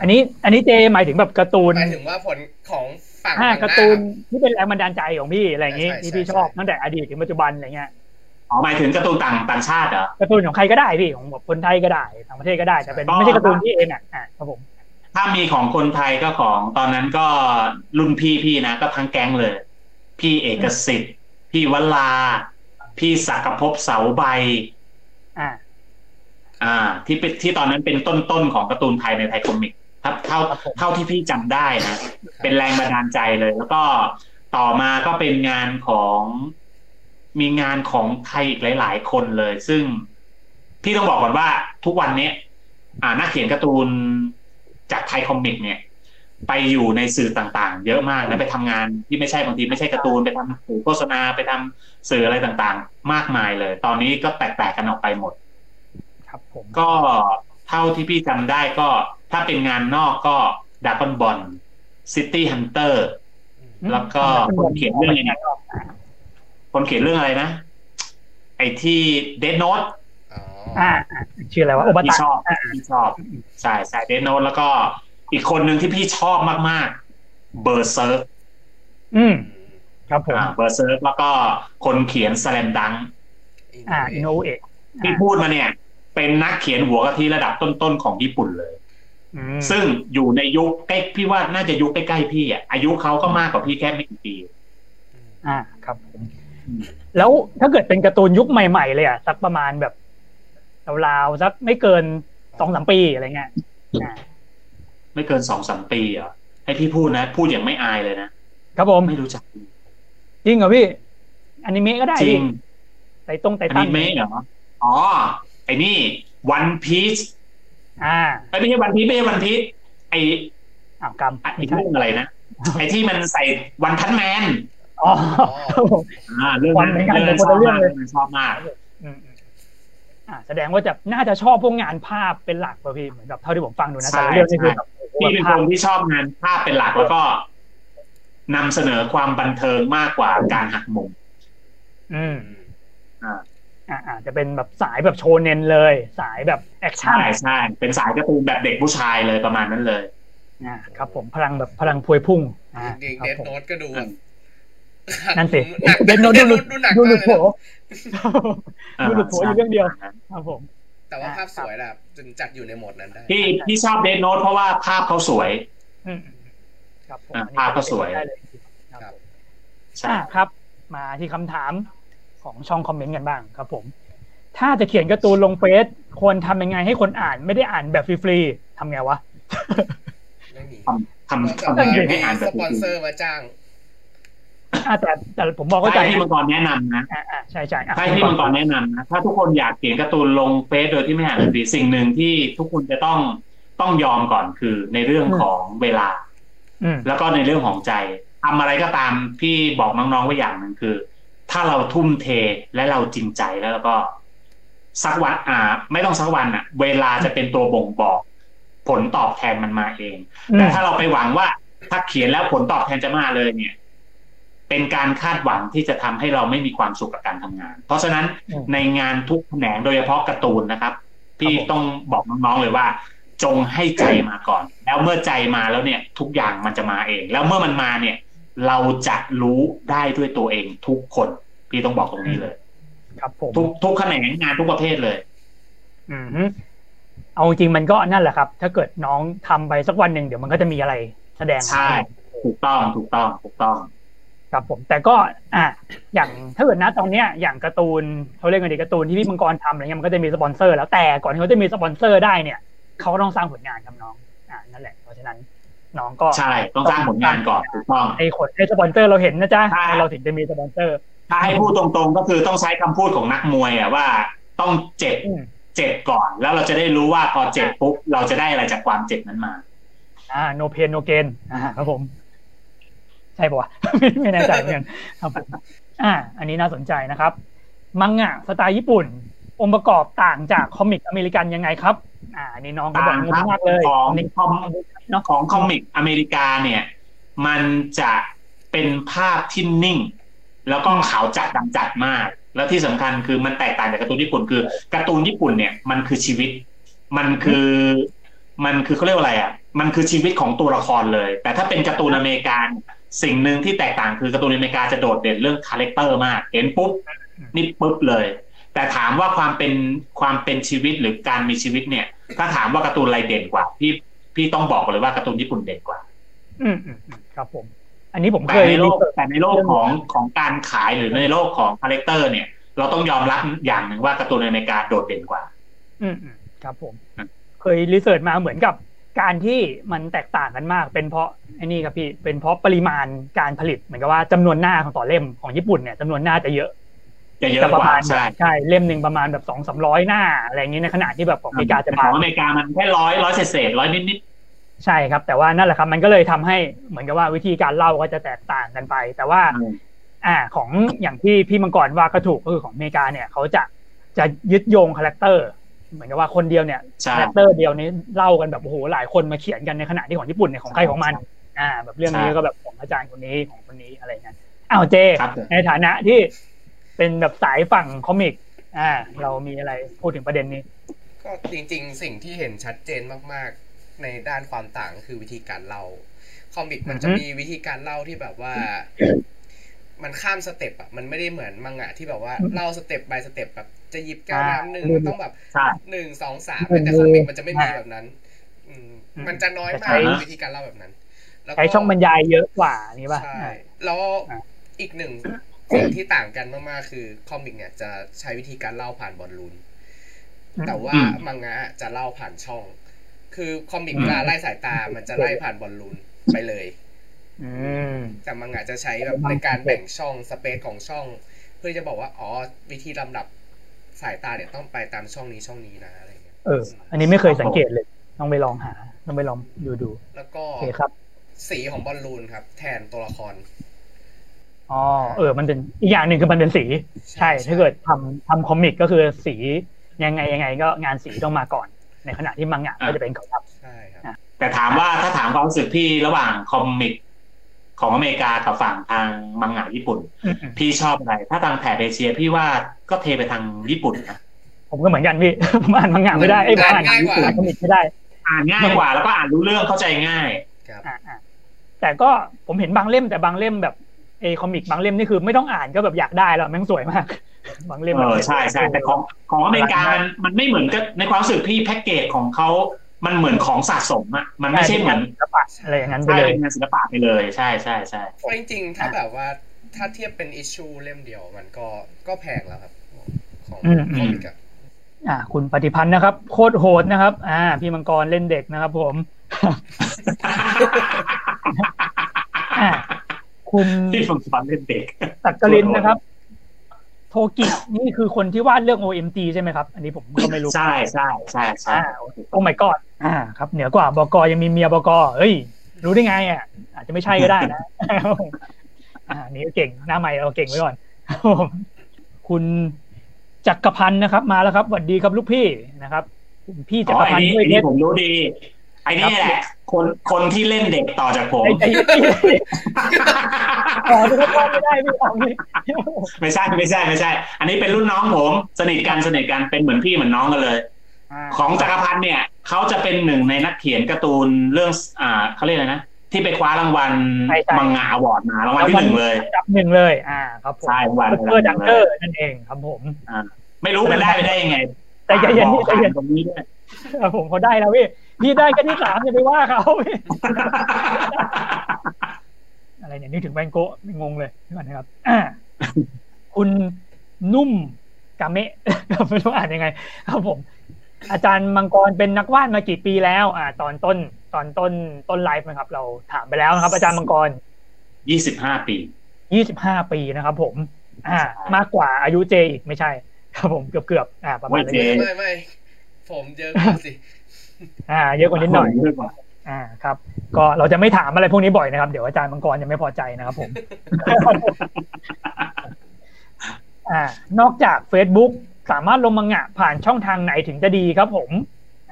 อันนี้อันนี้เจหมายถึงแบบการ์ตูนหมายถึงว่าผลของฝั่งอ่าทางหการ์น้าตูนครับที่เป็นแรงบันดาลใจของพี่อะไรอย่างงี้ใช่ใช่ที่พี่ใช่ชอบตั้งแต่อดีตถึงปัจจุบันอะไรเงี้ยอ๋อหมายถึงการ์ตูนต่างต่างชาติเหรอการ์ตูนของใครก็ได้พี่ของแบบคนไทยก็ได้ต่างประเทศก็ได้แต่เป็นก็ไม่ใช่การ์ตูนที่เองอะอ่าครับผมถ้ามีของคนไทยก็ของตอนนั้นก็รุ่นพี่พี่นะ ก็ทั้งแก๊งเลย พี่เอกสิทธิ์ พี่วลา พี่ศักภพเสาใบ อ่า อ่า ที่เป็นที่ตอนนั้นเป็นต้นต้นๆของการ์ตูนไทยในไทยคอมิกครับเท่าครับผมเท่าที่พี่จำได้นะเป็นแรงบันดาลใจเลย แล้วก็ต่อมาก็เป็นงานของมีงานของไทยอีกหลาย ๆ คนเลย ซึ่งพี่ต้องบอกก่อนว่าทุกวันเนี้ยอ่านักเขียนการ์ตูนจากไทยคอมิกเนี่ย ไปอยู่ในสื่อต่างๆ เยอะมากนะไปทำงานที่ไม่ใช่บางทีไม่ใช่การ์ตูนไปทำสื่อโฆษณาไปทำสื่ออะไรต่างๆ มากมายเลย ตอนนี้ก็แตกๆกันออกไปหมด ครับผมก็เท่าที่พี่จำได้ก็ถ้าเป็นงานนอกก็ด a ก o n บอลซิตี้ฮันเตอร์แล้วก็คนเขียนเรื่องอะไรนะคนเขียนเรื่องอะไรนะ ไอ้ที่ Death Note อ๋ออ่าอ่าชื่ออะไรวะโอบาพี่ตะชอบพี่ชอบใช่ใช่ Death Note แล้วก็ อีกคนหนึ่งที่พี่ชอบมาก ๆ Berserk อืมครับผมอ่า Berserk แล้วก็คนเขียน Slam Dunk อ่าอิโนอุเอะที่พูดมาเนี่ย เป็นนักเขียนหัวกะทิระดับต้น ๆ ของญี่ปุ่นเลยอืมซึ่งอยู่ในยุคใกล้พี่ว่าน่าจะยุคใกล้ ๆ พี่อะ อายุเขาก็มากกว่าพี่แค่ไม่กี่ปี อ่าครับผมแล้วถ้าเกิดเป็นการ์ตูนยุคใหม่ ๆ เลยอะสักประมาณแบบราวๆสักไม่เกินสองสามปีอะไรเงี้ยอ่า ไม่เกินสองสามปีเหรอะให้พี่พูดนะ พูดอย่างไม่อายเลยนะครับผมไม่รู้จักจริงเหรอพี่อนิเมะก็ได้จริพี่งไตตรงไตอันตันนี้เมะเหรออ๋อไอ้นี่วันพีชอ่าไม่ใช่วันพีชไม่ใช่วันพีชไอ้อ้าวกรรมไอ้ไม่ใช่เรื่องอะไรนะไอ้ที่มันใส่วันพันแมนอ๋อครับผมอ่าเรื่องวันนั้นเหมือนกันเรื่องนั้นแต่ชคนอบละเรื่องมากเลยเรื่องนั้นชอบมากอืมอืมอ่าแสดงว่าจะน่าจะชอบพวกงานภาพเป็นหลักป่ะพี่เหมือนแบบเท่าที่ผมฟังดูนะแต่ละเรื่องนี่คือแบบโอ้โห พี่เป็นภาคพนที่ชอบงานภาพเป็นหลักแล้วก็นำเสนอความบันเทิงมากกว่าการหักมุม อืม อ่าอ่าอาจจะเป็นแบบสายแบบโชเนนเลย สายแบบ action ใช่ใช่เป็นสายการ์ตูนแบบเด็กผู้ชายเลยประมาณนั้นเลยอ่าครับผมพลังแบบพลังพวยพุ่งอ่าเด็กครับเดดผมโนตก็ดูแบบนั่นสิหนักเดนโนดูหลุดดูหนักดูมาหลุกดเลยโผนะดูหลุดโผอยู่เรื่องเดียวครับผม แต่ว่าภาพสวยแหละจึงจัดอยู่ในโหมดนั้นได้พี่พี่ชอบเดนโนตเพราะว่าภาพเขาสวยอืมครับผมอ่าอันนี้ภาพก็สวยได้เลยครับผมใช่อ่าครับ มาที่คำถามของช่องคอมเมนต์กันบ้างครับผม ถ้าจะเขียนการ์ตูนลงเฟซควรทำยังไงให้คนอ่านไม่ได้อ่านแบบฟรีๆทำไงวะ ไม่มีทำทำต้องทำยังไงมีให้อ่านแบสบปอนเซอร์มาจ้างอ่า แต่แต่ผมบอกเข้าใจถ้าที่มังกรแนะนำนะอ่าอ่าใช่ใช่อะถ้าที่มังกรแนะนำนะถ้าทุกคนอยากเขียนการ์ตูนลงเฟซโดยที่ไม่อ่านฟรีสิ่งหนึ่งที่ทุกคนจะต้องต้องยอมก่อนคือในเรื่องของเวลาอืมแล้วก็ในเรื่องของใจทำอะไรก็ตามพี่บอกน้องๆไว้อย่างหนึ่งคือ ถ้าเราทุ่มเทและเราจริงใจแล้วก็สักวันอ่า ไม่ต้องสักวันอะ เวลาจะเป็นตัวบ่งบอก ผลตอบแทนมันมาเองอืแต่มถ้าเราไปหวังว่า ถ้าเขียนแล้วผลตอบแทนจะมาเลยเนี่ย เป็นการคาดหวังที่จะทำให้เราไม่มีความสุขกับการทำงาน เพราะฉะนั้นอืมในงานทุกแขนงโดยเฉพาะการ์ตูนนะครับพี่ครับผมต้องบอกน้องๆเลยว่า จงให้ใจมาก่อน แล้วเมื่อใจมาแล้วเนี่ยทุกอย่างมันจะมาเอง แล้วเมื่อมันมาเนี่ย เราจะรู้ได้ด้วยตัวเองทุกคน พี่ต้องบอกตรงนี้เลย ครับผมทุกทุกแขนงงานทุกประเภทเลย อืมฮึเอาจริงๆมันก็นั่นแหละครับ ถ้าเกิดน้องทำไปสักวันหนึ่งเดี๋ยวมันก็จะมีอะไรแสดงใช่ถูกต้องถูกต้องถูกต้อง ครับผมแต่ก็อะอย่างถ้าเกิดนะตอนเนี้ยอย่างการ์ตูนเขาเรียกกันดีการ์ตูนที่พี่มังกรทำอะไรเงี้ยมันก็จะมีสปอนเซอร์แล้วแต่ก่อนที่เขาจะมีสปอนเซอร์ได้เนี่ยเขาก็ต้องสร้างผลงานครับน้องอ่านั่นแหละเพราะฉะนั้นน้องก็ใช่ต้องสร้างผลงานก่อนถูกต้องไอ้คนให้สปอนเซอร์เราเห็นนะจ๊ะใช่เราถึงจะมีสปอนเซอร์ ถ้าให้พูดตรงๆ ก็คือต้องใช้คำพูดของนักมวยอะว่าต้องเจ็บอืมเจ็บก่อน แล้วเราจะได้รู้ว่าพอเจ็บปุ๊บเราจะได้อะไรจากความเจ็บนั้นมาอ่า no pain no gain อ่าครับผม ใช่ปะวะไม่ไม่แน่ใจเหมือนกันครับผมอ่า อันนี้น่าสนใจนะครับ มังงะสไตล์ญี่ปุ่น องค์ประกอบต่างจาก comic อเมริกันยังไงครับ อ่าอันนี้น้องก็บอกต่างงครังบมากเลยของนี่ comเนาะของ comicอเมริกาเนี่ย มันจะเป็นภาพที่นิ่ง แล้วก็ขาวจัดดำจัดมาก แล้วที่สำคัญคือมันแตกต่างจากการ์ตูนญี่ปุ่นคือการ์ตูนญี่ปุ่นเนี่ยมันคือชีวิต มันคือมันคือเขาเรียกว่าอะไรอะ มันคือชีวิตของตัวละครเลย แต่ถ้าเป็นการ์ตูนอเมริกัน สิ่งหนึ่งที่แตกต่างคือการ์ตูนอเมริกาจะโดดเด่นเรื่อง character มาก เห็นปุ๊บนี่ปุ๊บเลย แต่ถามว่าความเป็นความเป็นชีวิตหรือการมีชีวิตเนี่ย ถ้าถามว่าการ์ตูนอะไรเด่นกว่าพี่พี่ต้องบอกเลยว่าการ์ตูนญี่ปุ่นเด่นกว่า อืมอืมอืมครับผม อันนี้ผมแต่เคยในโลก researchร์ชแต่ในโลกของของการขายหรือในโลกของ character เนี่ย เราต้องยอมรับอย่างหนึ่งว่าการ์ตูนอเมริกาโดดเด่นกว่า อืมอืมครับผมอืมเคย research มาเหมือนกับ การที่มันแตกต่างกันมาก เป็นเพราะไอ้นี่ครับพี่เป็นเพราะปริมาณการผลิตเหมือนกับว่าจำนวนหน้าของต่อเล่มของญี่ปุ่นเนี่ยจำนวนหน้าจะเยอะจะเยอะจะปกระว่ามาณใช่ใช่เล่มหนึ่งประมาณแบบสองสามร้อยหน้า อะไรอย่างนี้ในขณะที่แบบของอเมริกาจะขบาองงอเมริกามันแค่ร้อยร้อยเศษๆร้อยนิดใช่ครับ แต่ว่านั่นแหละครับ มันก็เลยทำให้เหมือนกับว่าวิธีการเล่าก็จะแตกต่างกันไป แต่ว่าๆอืมอ่าของอย่างที่พี่มังกรว่าก็ถูกก็คือของอเมริกาเนี่ยเขาจะจะยึดโยง character เหมือนกับว่าคนเดียวเนี่ยใช่ character เดียวนี้เล่ากันแบบโอ้โหหลายคนมาเขียนกันในขณะที่ของญี่ปุ่นเนี่ยของใครของมัน อ่า แบบเรื่องนี้ก็แบบของอาจารย์คนนี้ของคนนี้อะไรเงี้ยอ้าวเจครับผมในฐานะที่เป็นแบบสายฝั่ง comic อ่า เรามีอะไรพูดถึงประเด็นนี้ ก็จริง ๆ สิ่งที่เห็นชัดเจนมาก ๆ ในด้านความต่างก็คือวิธีการเล่า comic มันจะอือฮึมีวิธีการเล่าที่แบบว่า มันข้าม step อะมันไม่ได้เหมือนมังงะที่แบบว่าเล่าสเต็ป by สเต็ปแบบจะหยิบแก้วน้ำหนึ่งอ่าต้องแบบใช่หนึ่งสองสามหนึ่งแต่คอมิกมือมันจะไม่มีอ่าแบบนั้นอืมอืมมันจะน้อยจะมาใช้กวิธีการเล่าแบบนั้นแล้วก็ใช้ช่องบรรยายเยอะกว่านี่ป่ะใช่อ่าแล้วอ่าอีกหนึ่งสิ่งที่ต่างกันมากๆคือ comic เนี่ยจะใช้วิธีการเล่าผ่านบอลลูนแต่ว่าอืมมังงะจะเล่าผ่านช่อง คือคอมิกอืมเวลาไล่สายตามันจะไล่ผ่านบอลลูนไปเลยอืม แต่มังงะจะใช้แบบในการแบ่งช่อง space ของช่อง เพื่อจะบอกว่าอ๋อวิธีลำดับสายตาเนี่ยต้องไปตามช่องนี้ช่องนี้นะอะไรเงี้ยเออ อันนี้ไม่เคยสังเกตเลยต้องไปลองหา ต้องไปลองดูดู แล้วก็โอเคครับ สีของบอลลูนครับ แทนตัวละครอ๋อเออ มันเป็นอีกอย่างหนึ่งคือมันเป็นสี ใช่ถ้าเกิดทำทำคอมิกก็คือสียังไงยังไง ก็งานสีต้องมาก่อน ในขณะที่มังงะก็จะเป็นเขาทใช่ครับแต่ถามว่าถ้าถามความรู้สึกพี่ระหว่างคอมิก ของอเมริกากับฝั่งทางมังงะญี่ปุ่นอืมพี่ชอบอะไร ถ้าทางแถบเอเชียพี่ว่าก็เทไปทางญี่ปุ่นนะผมก็เหมือนกันพี่ผมอ่านมังงะไม่ได้ไอ้ยผมอ่านง่ายกว่าอ่านคอมิกไม่ได้ อ่านง่ายกว่าแล้วก็อ่านรู้เรื่องเข้าใจง่ายครับอ่าอ่าแต่ก็ผมเห็นบางเล่มแต่บางเล่มแบบเอคอมิกบางเล่มนี่คือไม่ต้องอ่านก็แบบอยากได้แล้วแม่งสวยมาก บางเล่มเออใช่ใช่แต่ของของอเมริกามันมันไม่เหมือนกับในความรู้สึกพี่แพ็กเกจของเขา มันเหมือนของสะสมอะมันไม่ใช่เหมือนศิลปะอะไรอย่างนั้นไปใช่เลยเป็นงานศิลปะไปเลยใช่ใช่ใช่เพราะจริงๆถ้าแบบว่าถ้าเทียบเป็นอิชชูเล่มเดียวมันก็ก็แพงแล้วครับ ของอืมคอมิกอะอ่าคุณปฏิพันธ์นะครับ โคตรโหดนะครับ อ่า พี่มังกรเล่นเด็กนะครับผมอ่าคุณที่ฝึกสอนเล่นเด็กสักกลินนะครับโทกินี่คือคนที่วาดเรื่อง OMG ใช่ไหมครับ อันนี้ผมก็ไม่รู้ ใช่ใช่ใช่ใช่อ่าโอ้ my god อ่าครับเหนือกว่าบกยังมีเมียบกเฮ้ย รู้ได้ไงอะอาจจะไม่ใช่ก็ได้นะอ่านี่ก็เก่งหน้าใหม่เราเก่งไว้ก่อนครับผมคุณจักรพันธ์นะครับ มาแล้วครับสวัสดีครับลูกพี่นะครับคุณพี่จัอ๋กอรไอ้พันธ์นี่ด้วยไอ้เพนี่ชรผมรู้ดีไอ้นี่แหละคนคนที่เล่นเด็กต่อจากผมไอ้ไอ้ไอ้ขอทุกคนไม่ได้พี่ของนี่ไม่ใช่ไม่ใช่ไม่ใช่ อันนี้เป็นรุ่นน้องผม สนิทกันสนิทกันเป็นเหมือนพี่เหมือนน้องกันเลย ของจักรพันธ์เนี่ยเขาจะเป็นหนึ่งในนักเขียนการ์ตูนเรื่อง อ่าเขาเรียกอะไรนะที่ไปคว้ารางวัลมังงะอวอร์ดมารางวัลที่หนึ่งเลยจับหนึ่งเลย อ่า ครับผมใช่รางวัลเกอร์ดังเกอร์นั่นเองครับผมไม่รู้มันได้ไปได้ยังไง แต่ใจเย็นบพี่อกใจเย็นตรงนี้ด้วยครับผมเขาได้แล้วพี่พี่ได้แค่ที่สามอย่าไปว่าเขาพี่อะไรเนี่ยนึกถึงแบงโกะงงเลยนี่ก่อนนะครับอ่าคุณนุ่มกาเมะไม่รู้อ่านยังไง ครับผม อาจารย์มังกรเป็นนักวาดมากี่ปีแล้ว อ่า ตอนต้น ตอนต้นต้นไลฟ์นะครับ เราถามไปแล้วนะครับ อาจารย์มังกรยี่สิบห้าปียี่สิบห้าปีนะครับผม อ่า มากกว่าอายุเจอีกไม่ใช่ ครับผมเกือบเกือบๆอ่า ประมาณโอ้ยเจนี้ไม่ไม่ผมเยอะกว่าสิอ่า เยอะกว่านิดหน่อยเยอะกว่าอ่าครับ ก็เราจะไม่ถามอะไรพวกนี้บ่อยนะครับ เดี๋ยวอาจารย์มังกรจะไม่พอใจนะครับผมอ่านอกจาก Facebook สามารถลงมังงะผ่านช่องทางไหนถึงจะดีครับผม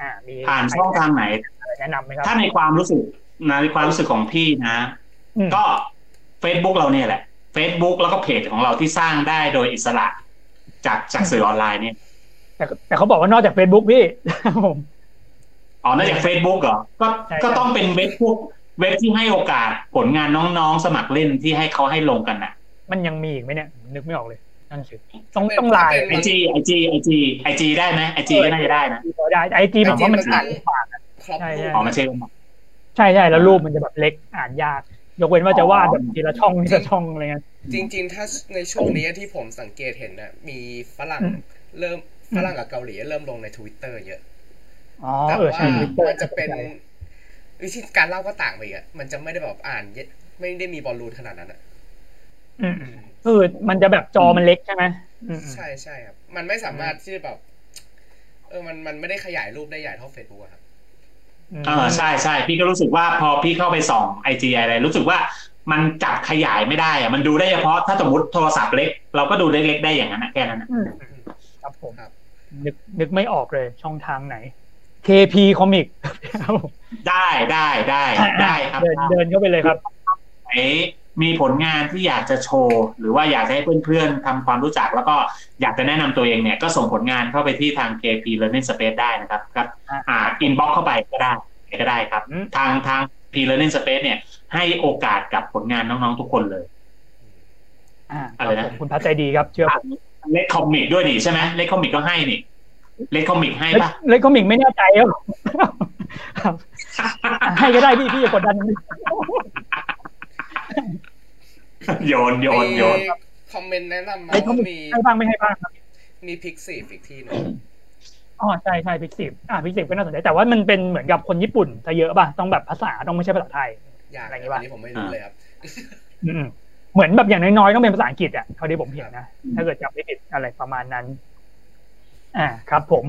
อ่ามีผ่านช่องทางไหนอะไรแนะนำไหมครับ ถ้าในความรู้สึกนะในความรู้สึกของพี่นะอืมก็ Facebook เราเนี่ยแหละ Facebook แล้วก็เพจของเราที่สร้างได้โดยอิสระ จากจากสื่อออนไลน์เนี่ย แต่แต่เขาบอกว่านอกจาก Facebook พี่ครับผมอ๋อนอกจาก Facebook เหรอ ก็ใช่ก็ต้องเป็นเว็บพวกเว็บที่ให้โอกาสผลงานน้องๆ สมัครเล่นที่ให้เขาให้ลงกันน่ะมันยังมีอีกไหมเนี่ย นึกไม่ออกเลย นั่นสิต้องต้องไลน์ไอจีไอจีไอจีไอจีได้ไหมไอจีก็น่าจะได้นะได้ไอจีผมว่ามันอ่านลำบากครอบใช่รูใช่ปอ๋อไม่ใช่ใช่ใช่แล้วรูปมันจะแบบเล็กอ่านยาก ยกเว้นว่าจะวาดแบบทีละช่องทีละช่องอะไรเงี้ยจริง ๆ ถ้าในช่วงนี้ที่ผมสังเกตเห็นนะมีฝรั่งอืมเริ่มฝรั่งกับเกาหลีเริ่มลงในทวิตเตอร์เยอะอ๋อแต่เออว่าใช่ Twitter มันจะเป็นวิธีการเล่าก็ต่างไปอีกอะมันจะไม่ได้แบบอ่านเยอะไม่ได้มีบอลลูนขนาดนั้นอะ อืมเออมันจะแบบจอมันเล็กใช่ไหมอืมอืมใช่ใช่ครับ มันไม่สามารถที่จะแบบเออมันมันไม่ได้ขยายรูปได้ใหญ่เท่าเฟซบุ๊กครับเออใช่ใช่พี่ก็รู้สึกว่าพอพี่เข้าไปส่องไอจีอะไร รู้สึกว่ามันจับขยายไม่ได้อะมันดูได้เฉพาะถ้าสมมติโทรศัพท์เล็ก เราก็ดูเล็กๆได้อย่างนั้นนะแค่นั้นนะอืมครับผมครับนึกนึกไม่ออกเลยช่องทางไหน KP Comic ครับผมได้ได้ได้ได้ครับ เดินเดินเข้าไปเลยครับไหน มีผลงานที่อยากจะโชว์ หรือว่าอยากจะให้เพื่อนๆทำความรู้จัก แล้วก็อยากจะแนะนำตัวเองเนี่ย ก็ส่งผลงานเข้าไปที่ทาง KP Learning Space ได้นะครับครับ อ่าอ่าอินบ็อกเข้าไปก็ได้ก็ได้ครับอืมทางทาง P Learning Space เนี่ย ให้โอกาสกับผลงานน้องๆทุกคนเลยอ่าคอะไรรับนะผมคุณพัชใจดีครับเชื่อผมเล็กคอมิกด้วยนี่ใช่ไหมเล็กคอมิกก็ให้นี่เล็กคอมิกให้เล็กปะเล็กคอมิกไม่แน่ใจครับครับอะให้ก็ได้พี่พี่อย่ากดดัน โยนโยนโยนมีคอมเมนต์แนะนำมาเล็กคอว่ามิกมีให้บ้างไม่ให้บ้างครับ มีพิกซีฟอีกที่หนึงอ๋อใช่ใช่พิกซิบอ่าพิกซิบก็น่าสนใจแต่ว่ามันเป็นเหมือนกับคนญี่ปุ่นซะเยอะป่ะต้องแบบภาษาต้องไม่ใช่ภาษาไทยอย่างอะไรอย่างงี้อัปะนนี้ผมไม่รู้เลยครับอืมเหมือนแบบอย่างน้อยๆต้องเป็นภาษาอังกฤษอะเท่าที่ผมเห็นนะถ้าเกิดจำไม่ผิดอะไรประมาณนั้น อ่าครับ ผม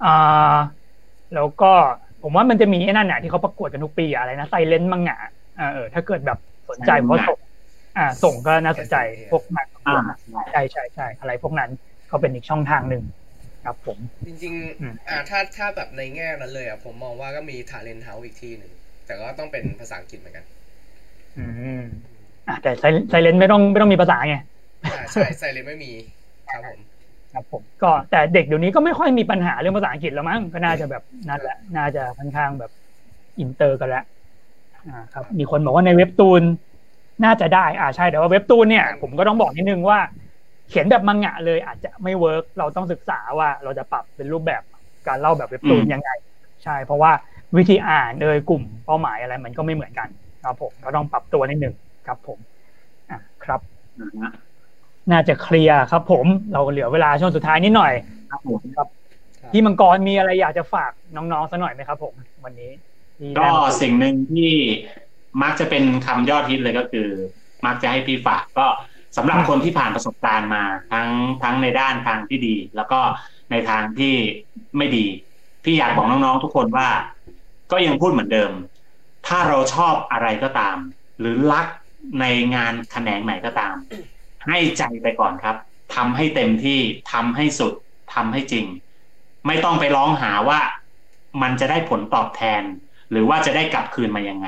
อ่าแล้วก็ผมว่ามันจะมีไอ้นั่นน่ะที่เขาประกวดกันทุกปีอะอะไรนะไซเลนมังงะอ่าเออถ้าเกิดแบบ สนใจ Silent เพราะส่งอ่า ส่งก็น่าสนใจพวกนั้นอ่าใช่ใช่ใช่อะไรพวกนั้นก็เป็นอีกช่องทางหนึ่งครับผม จริงอืมๆอ่าถ้าถ้าแบบในแง่นั้นเลยอะผมมองว่าก็มีทาเลนเฮาอีกที่หนึ่งแต่ก็ต้องเป็นภาษาอังกฤษเหมือนกัน อืมอะแต่ silent ไม่ต้องไม่ต้องมีภาษาไงอ่าใช่ silent ไม่มีครับผมครับผมก็แต่เด็กเดี๋ยวนี้ก็ไม่ค่อยมีปัญหาเรื่องภาษาอังกฤษแล้วมั้งก็น่าจะแบบนั่นแหละ น่าจะค่อนข้างแบบอินเตอร์กันแล้วอ่า ครับมีคนบอกว่าในเว็บตูนน่าจะได้ อ่าใช่แต่ว่าเว็บตูนเนี่ย ผมก็ต้องบอกนิดนึงว่า เขียนแบบมังงะเลยอาจจะไม่ work เราต้องศึกษาว่าเราจะปรับเป็นรูปแบบการเล่าแบบเว็บตูนอืมยังไง ใช่ เพราะว่าวิธีอ่านเลยกลุ่มเป้าหมายอะไร มันก็ไม่เหมือนกันครับผมก็ต้องปรับตัวนิดนึงครับ ผมอะครับนะฮะน่าจะเคลียร์ครับ ผมเราเหลือเวลาช่วงสุดท้ายนิดหน่อย ครับผมพี่มังกรมีอะไรอยากจะฝากน้องๆสักหน่อยไหมครับ ผม วันนี้ที่ ก็ได้มาคุยสิ่งหนึ่งที่มักจะเป็นคำยอดฮิตเลยก็คือ มักจะให้พี่ฝากก็สำหรับคนที่ผ่านประสบการณ์มาทั้งทั้งในด้านทางที่ดี แล้วก็ในทางที่ไม่ดี พี่อยากบอกน้องๆทุกคนว่า ก็ยังพูดเหมือนเดิม ถ้าเราชอบอะไรก็ตาม หรือรักในงานแขนงไหนก็ตาม ให้ใจไปก่อนครับทำให้เต็มที่ทำให้สุดทำให้จริง ไม่ต้องไปร้องหาว่า มันจะได้ผลตอบแทน หรือว่าจะได้กลับคืนมายังไง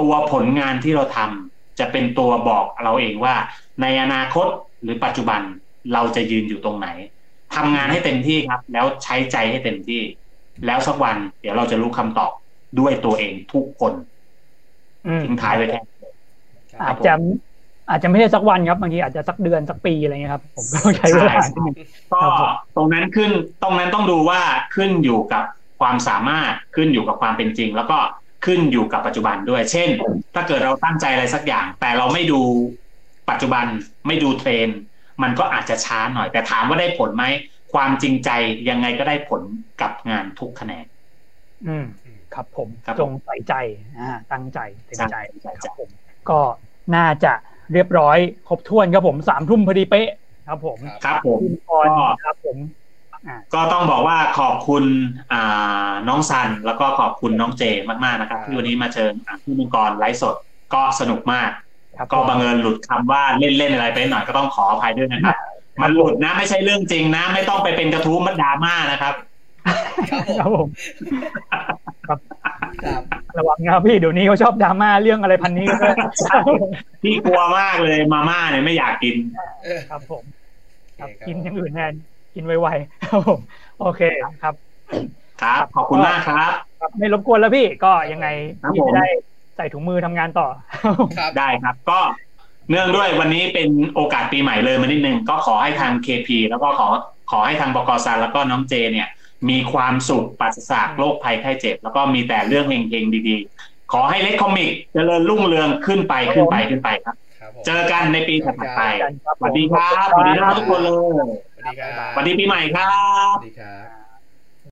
ตัวผลงานที่เราทำจะเป็นตัวบอกเราเองว่า ในอนาคตหรือปัจจุบันเราจะยืนอยู่ตรงไหนทำงานให้เต็มที่ครับ แล้วใช้ใจให้เต็มที่ แล้วสักวัน เดี๋ยวเราจะรู้คำตอบด้วยตัวเองทุกคนอืมทิ้งท้ายไว้แค่นี้คอารับจจะอาจจะไม่ใช่สักวันครับบางทีอาจจะสักเดือนสักปีอะไรเงี้ยครับผมก็ต้องใช้เวลาใช่นิดนึงก็ครับผมตรงนั้นขึ้นตรงนั้นต้องดูว่าขึ้นอยู่กับ ความสามารถขึ้นอยู่กับความเป็นจริง แล้วก็ขึ้นอยู่กับปัจจุบันด้วย เช่น ถ้าเกิดเราตั้งใจอะไรสักอย่าง แต่เราไม่ดูปัจจุบันไม่ดูเทรนด์มันก็อาจจะช้าหน่อย แต่ถามว่าได้ผลไหมความจริงใจยังไงก็ได้ผลกับงานทุกแขนงอืมครับผมครับผมจงใส่ใจอ่าตั้งใจเต็มใจใช่ใช่ครับผมก็น่าจะเรียบร้อยครบถ้วนครับผมสามทุ่มพอดีเป๊ะครับผมครับผมพี่มังกรก็ครับผมอ่า ก็ต้องบอกว่าขอบคุณอ่าน้องซันแล้วก็ขอบคุณน้องเจมากๆนะครับ ที่วันนี้มาเชิญอ่าพี่มังกรไลฟ์สดก็สนุกมากครับก็บังเอิญหลุดคำว่าเล่นเล่นๆอะไรไปหน่อยก็ต้องขออภัยด้วยนะครับ มันหลุดนะไม่ใช่เรื่องจริงนะ ไม่ต้องไปเป็นกระทู้มันดราม่านะครับครับผมครับผมครับระวังนะครับพี่เดี๋ยวนี้เขาชอบดราม่าเรื่องอะไรพันนี้กันด้วยพี่กลัวมากเลยมาม่าเนี่ยไม่อยากกินเออครับผมครับโอเคครับกินอย่างอื่นแทน กินไวๆครับผมโอเคครับครับขอบคุณมากครับครับไม่รบกวนแล้วพี่ก็ยังไงครับพี่ผมจะได้ใส่ถุงมือทำงานต่อครับได้ครับ ก็เนื่องด้วยวันนี้เป็นโอกาสปีใหม่เลยมานิดนึงก็ขอให้ทาง KP แล้วก็ขอขอให้ทางบกซันแล้วก็น้องเจเนี่ย มีความสุขปราศจากโรคภัยไข้เจ็บ แล้วก็มีแต่เรื่องเฮงๆดีๆ ขอให้เล็กคอมิกเจริญรุ่งเรืองขึ้นไปขึ้นไปขึ้นไปครับครับผมเจอกันในปีถัดไปกันครับสวัสดีครับสวัสดีครับทุกคนเลย สวัสดีครับสวัสดีปีใหม่ครับสวัสดีครับ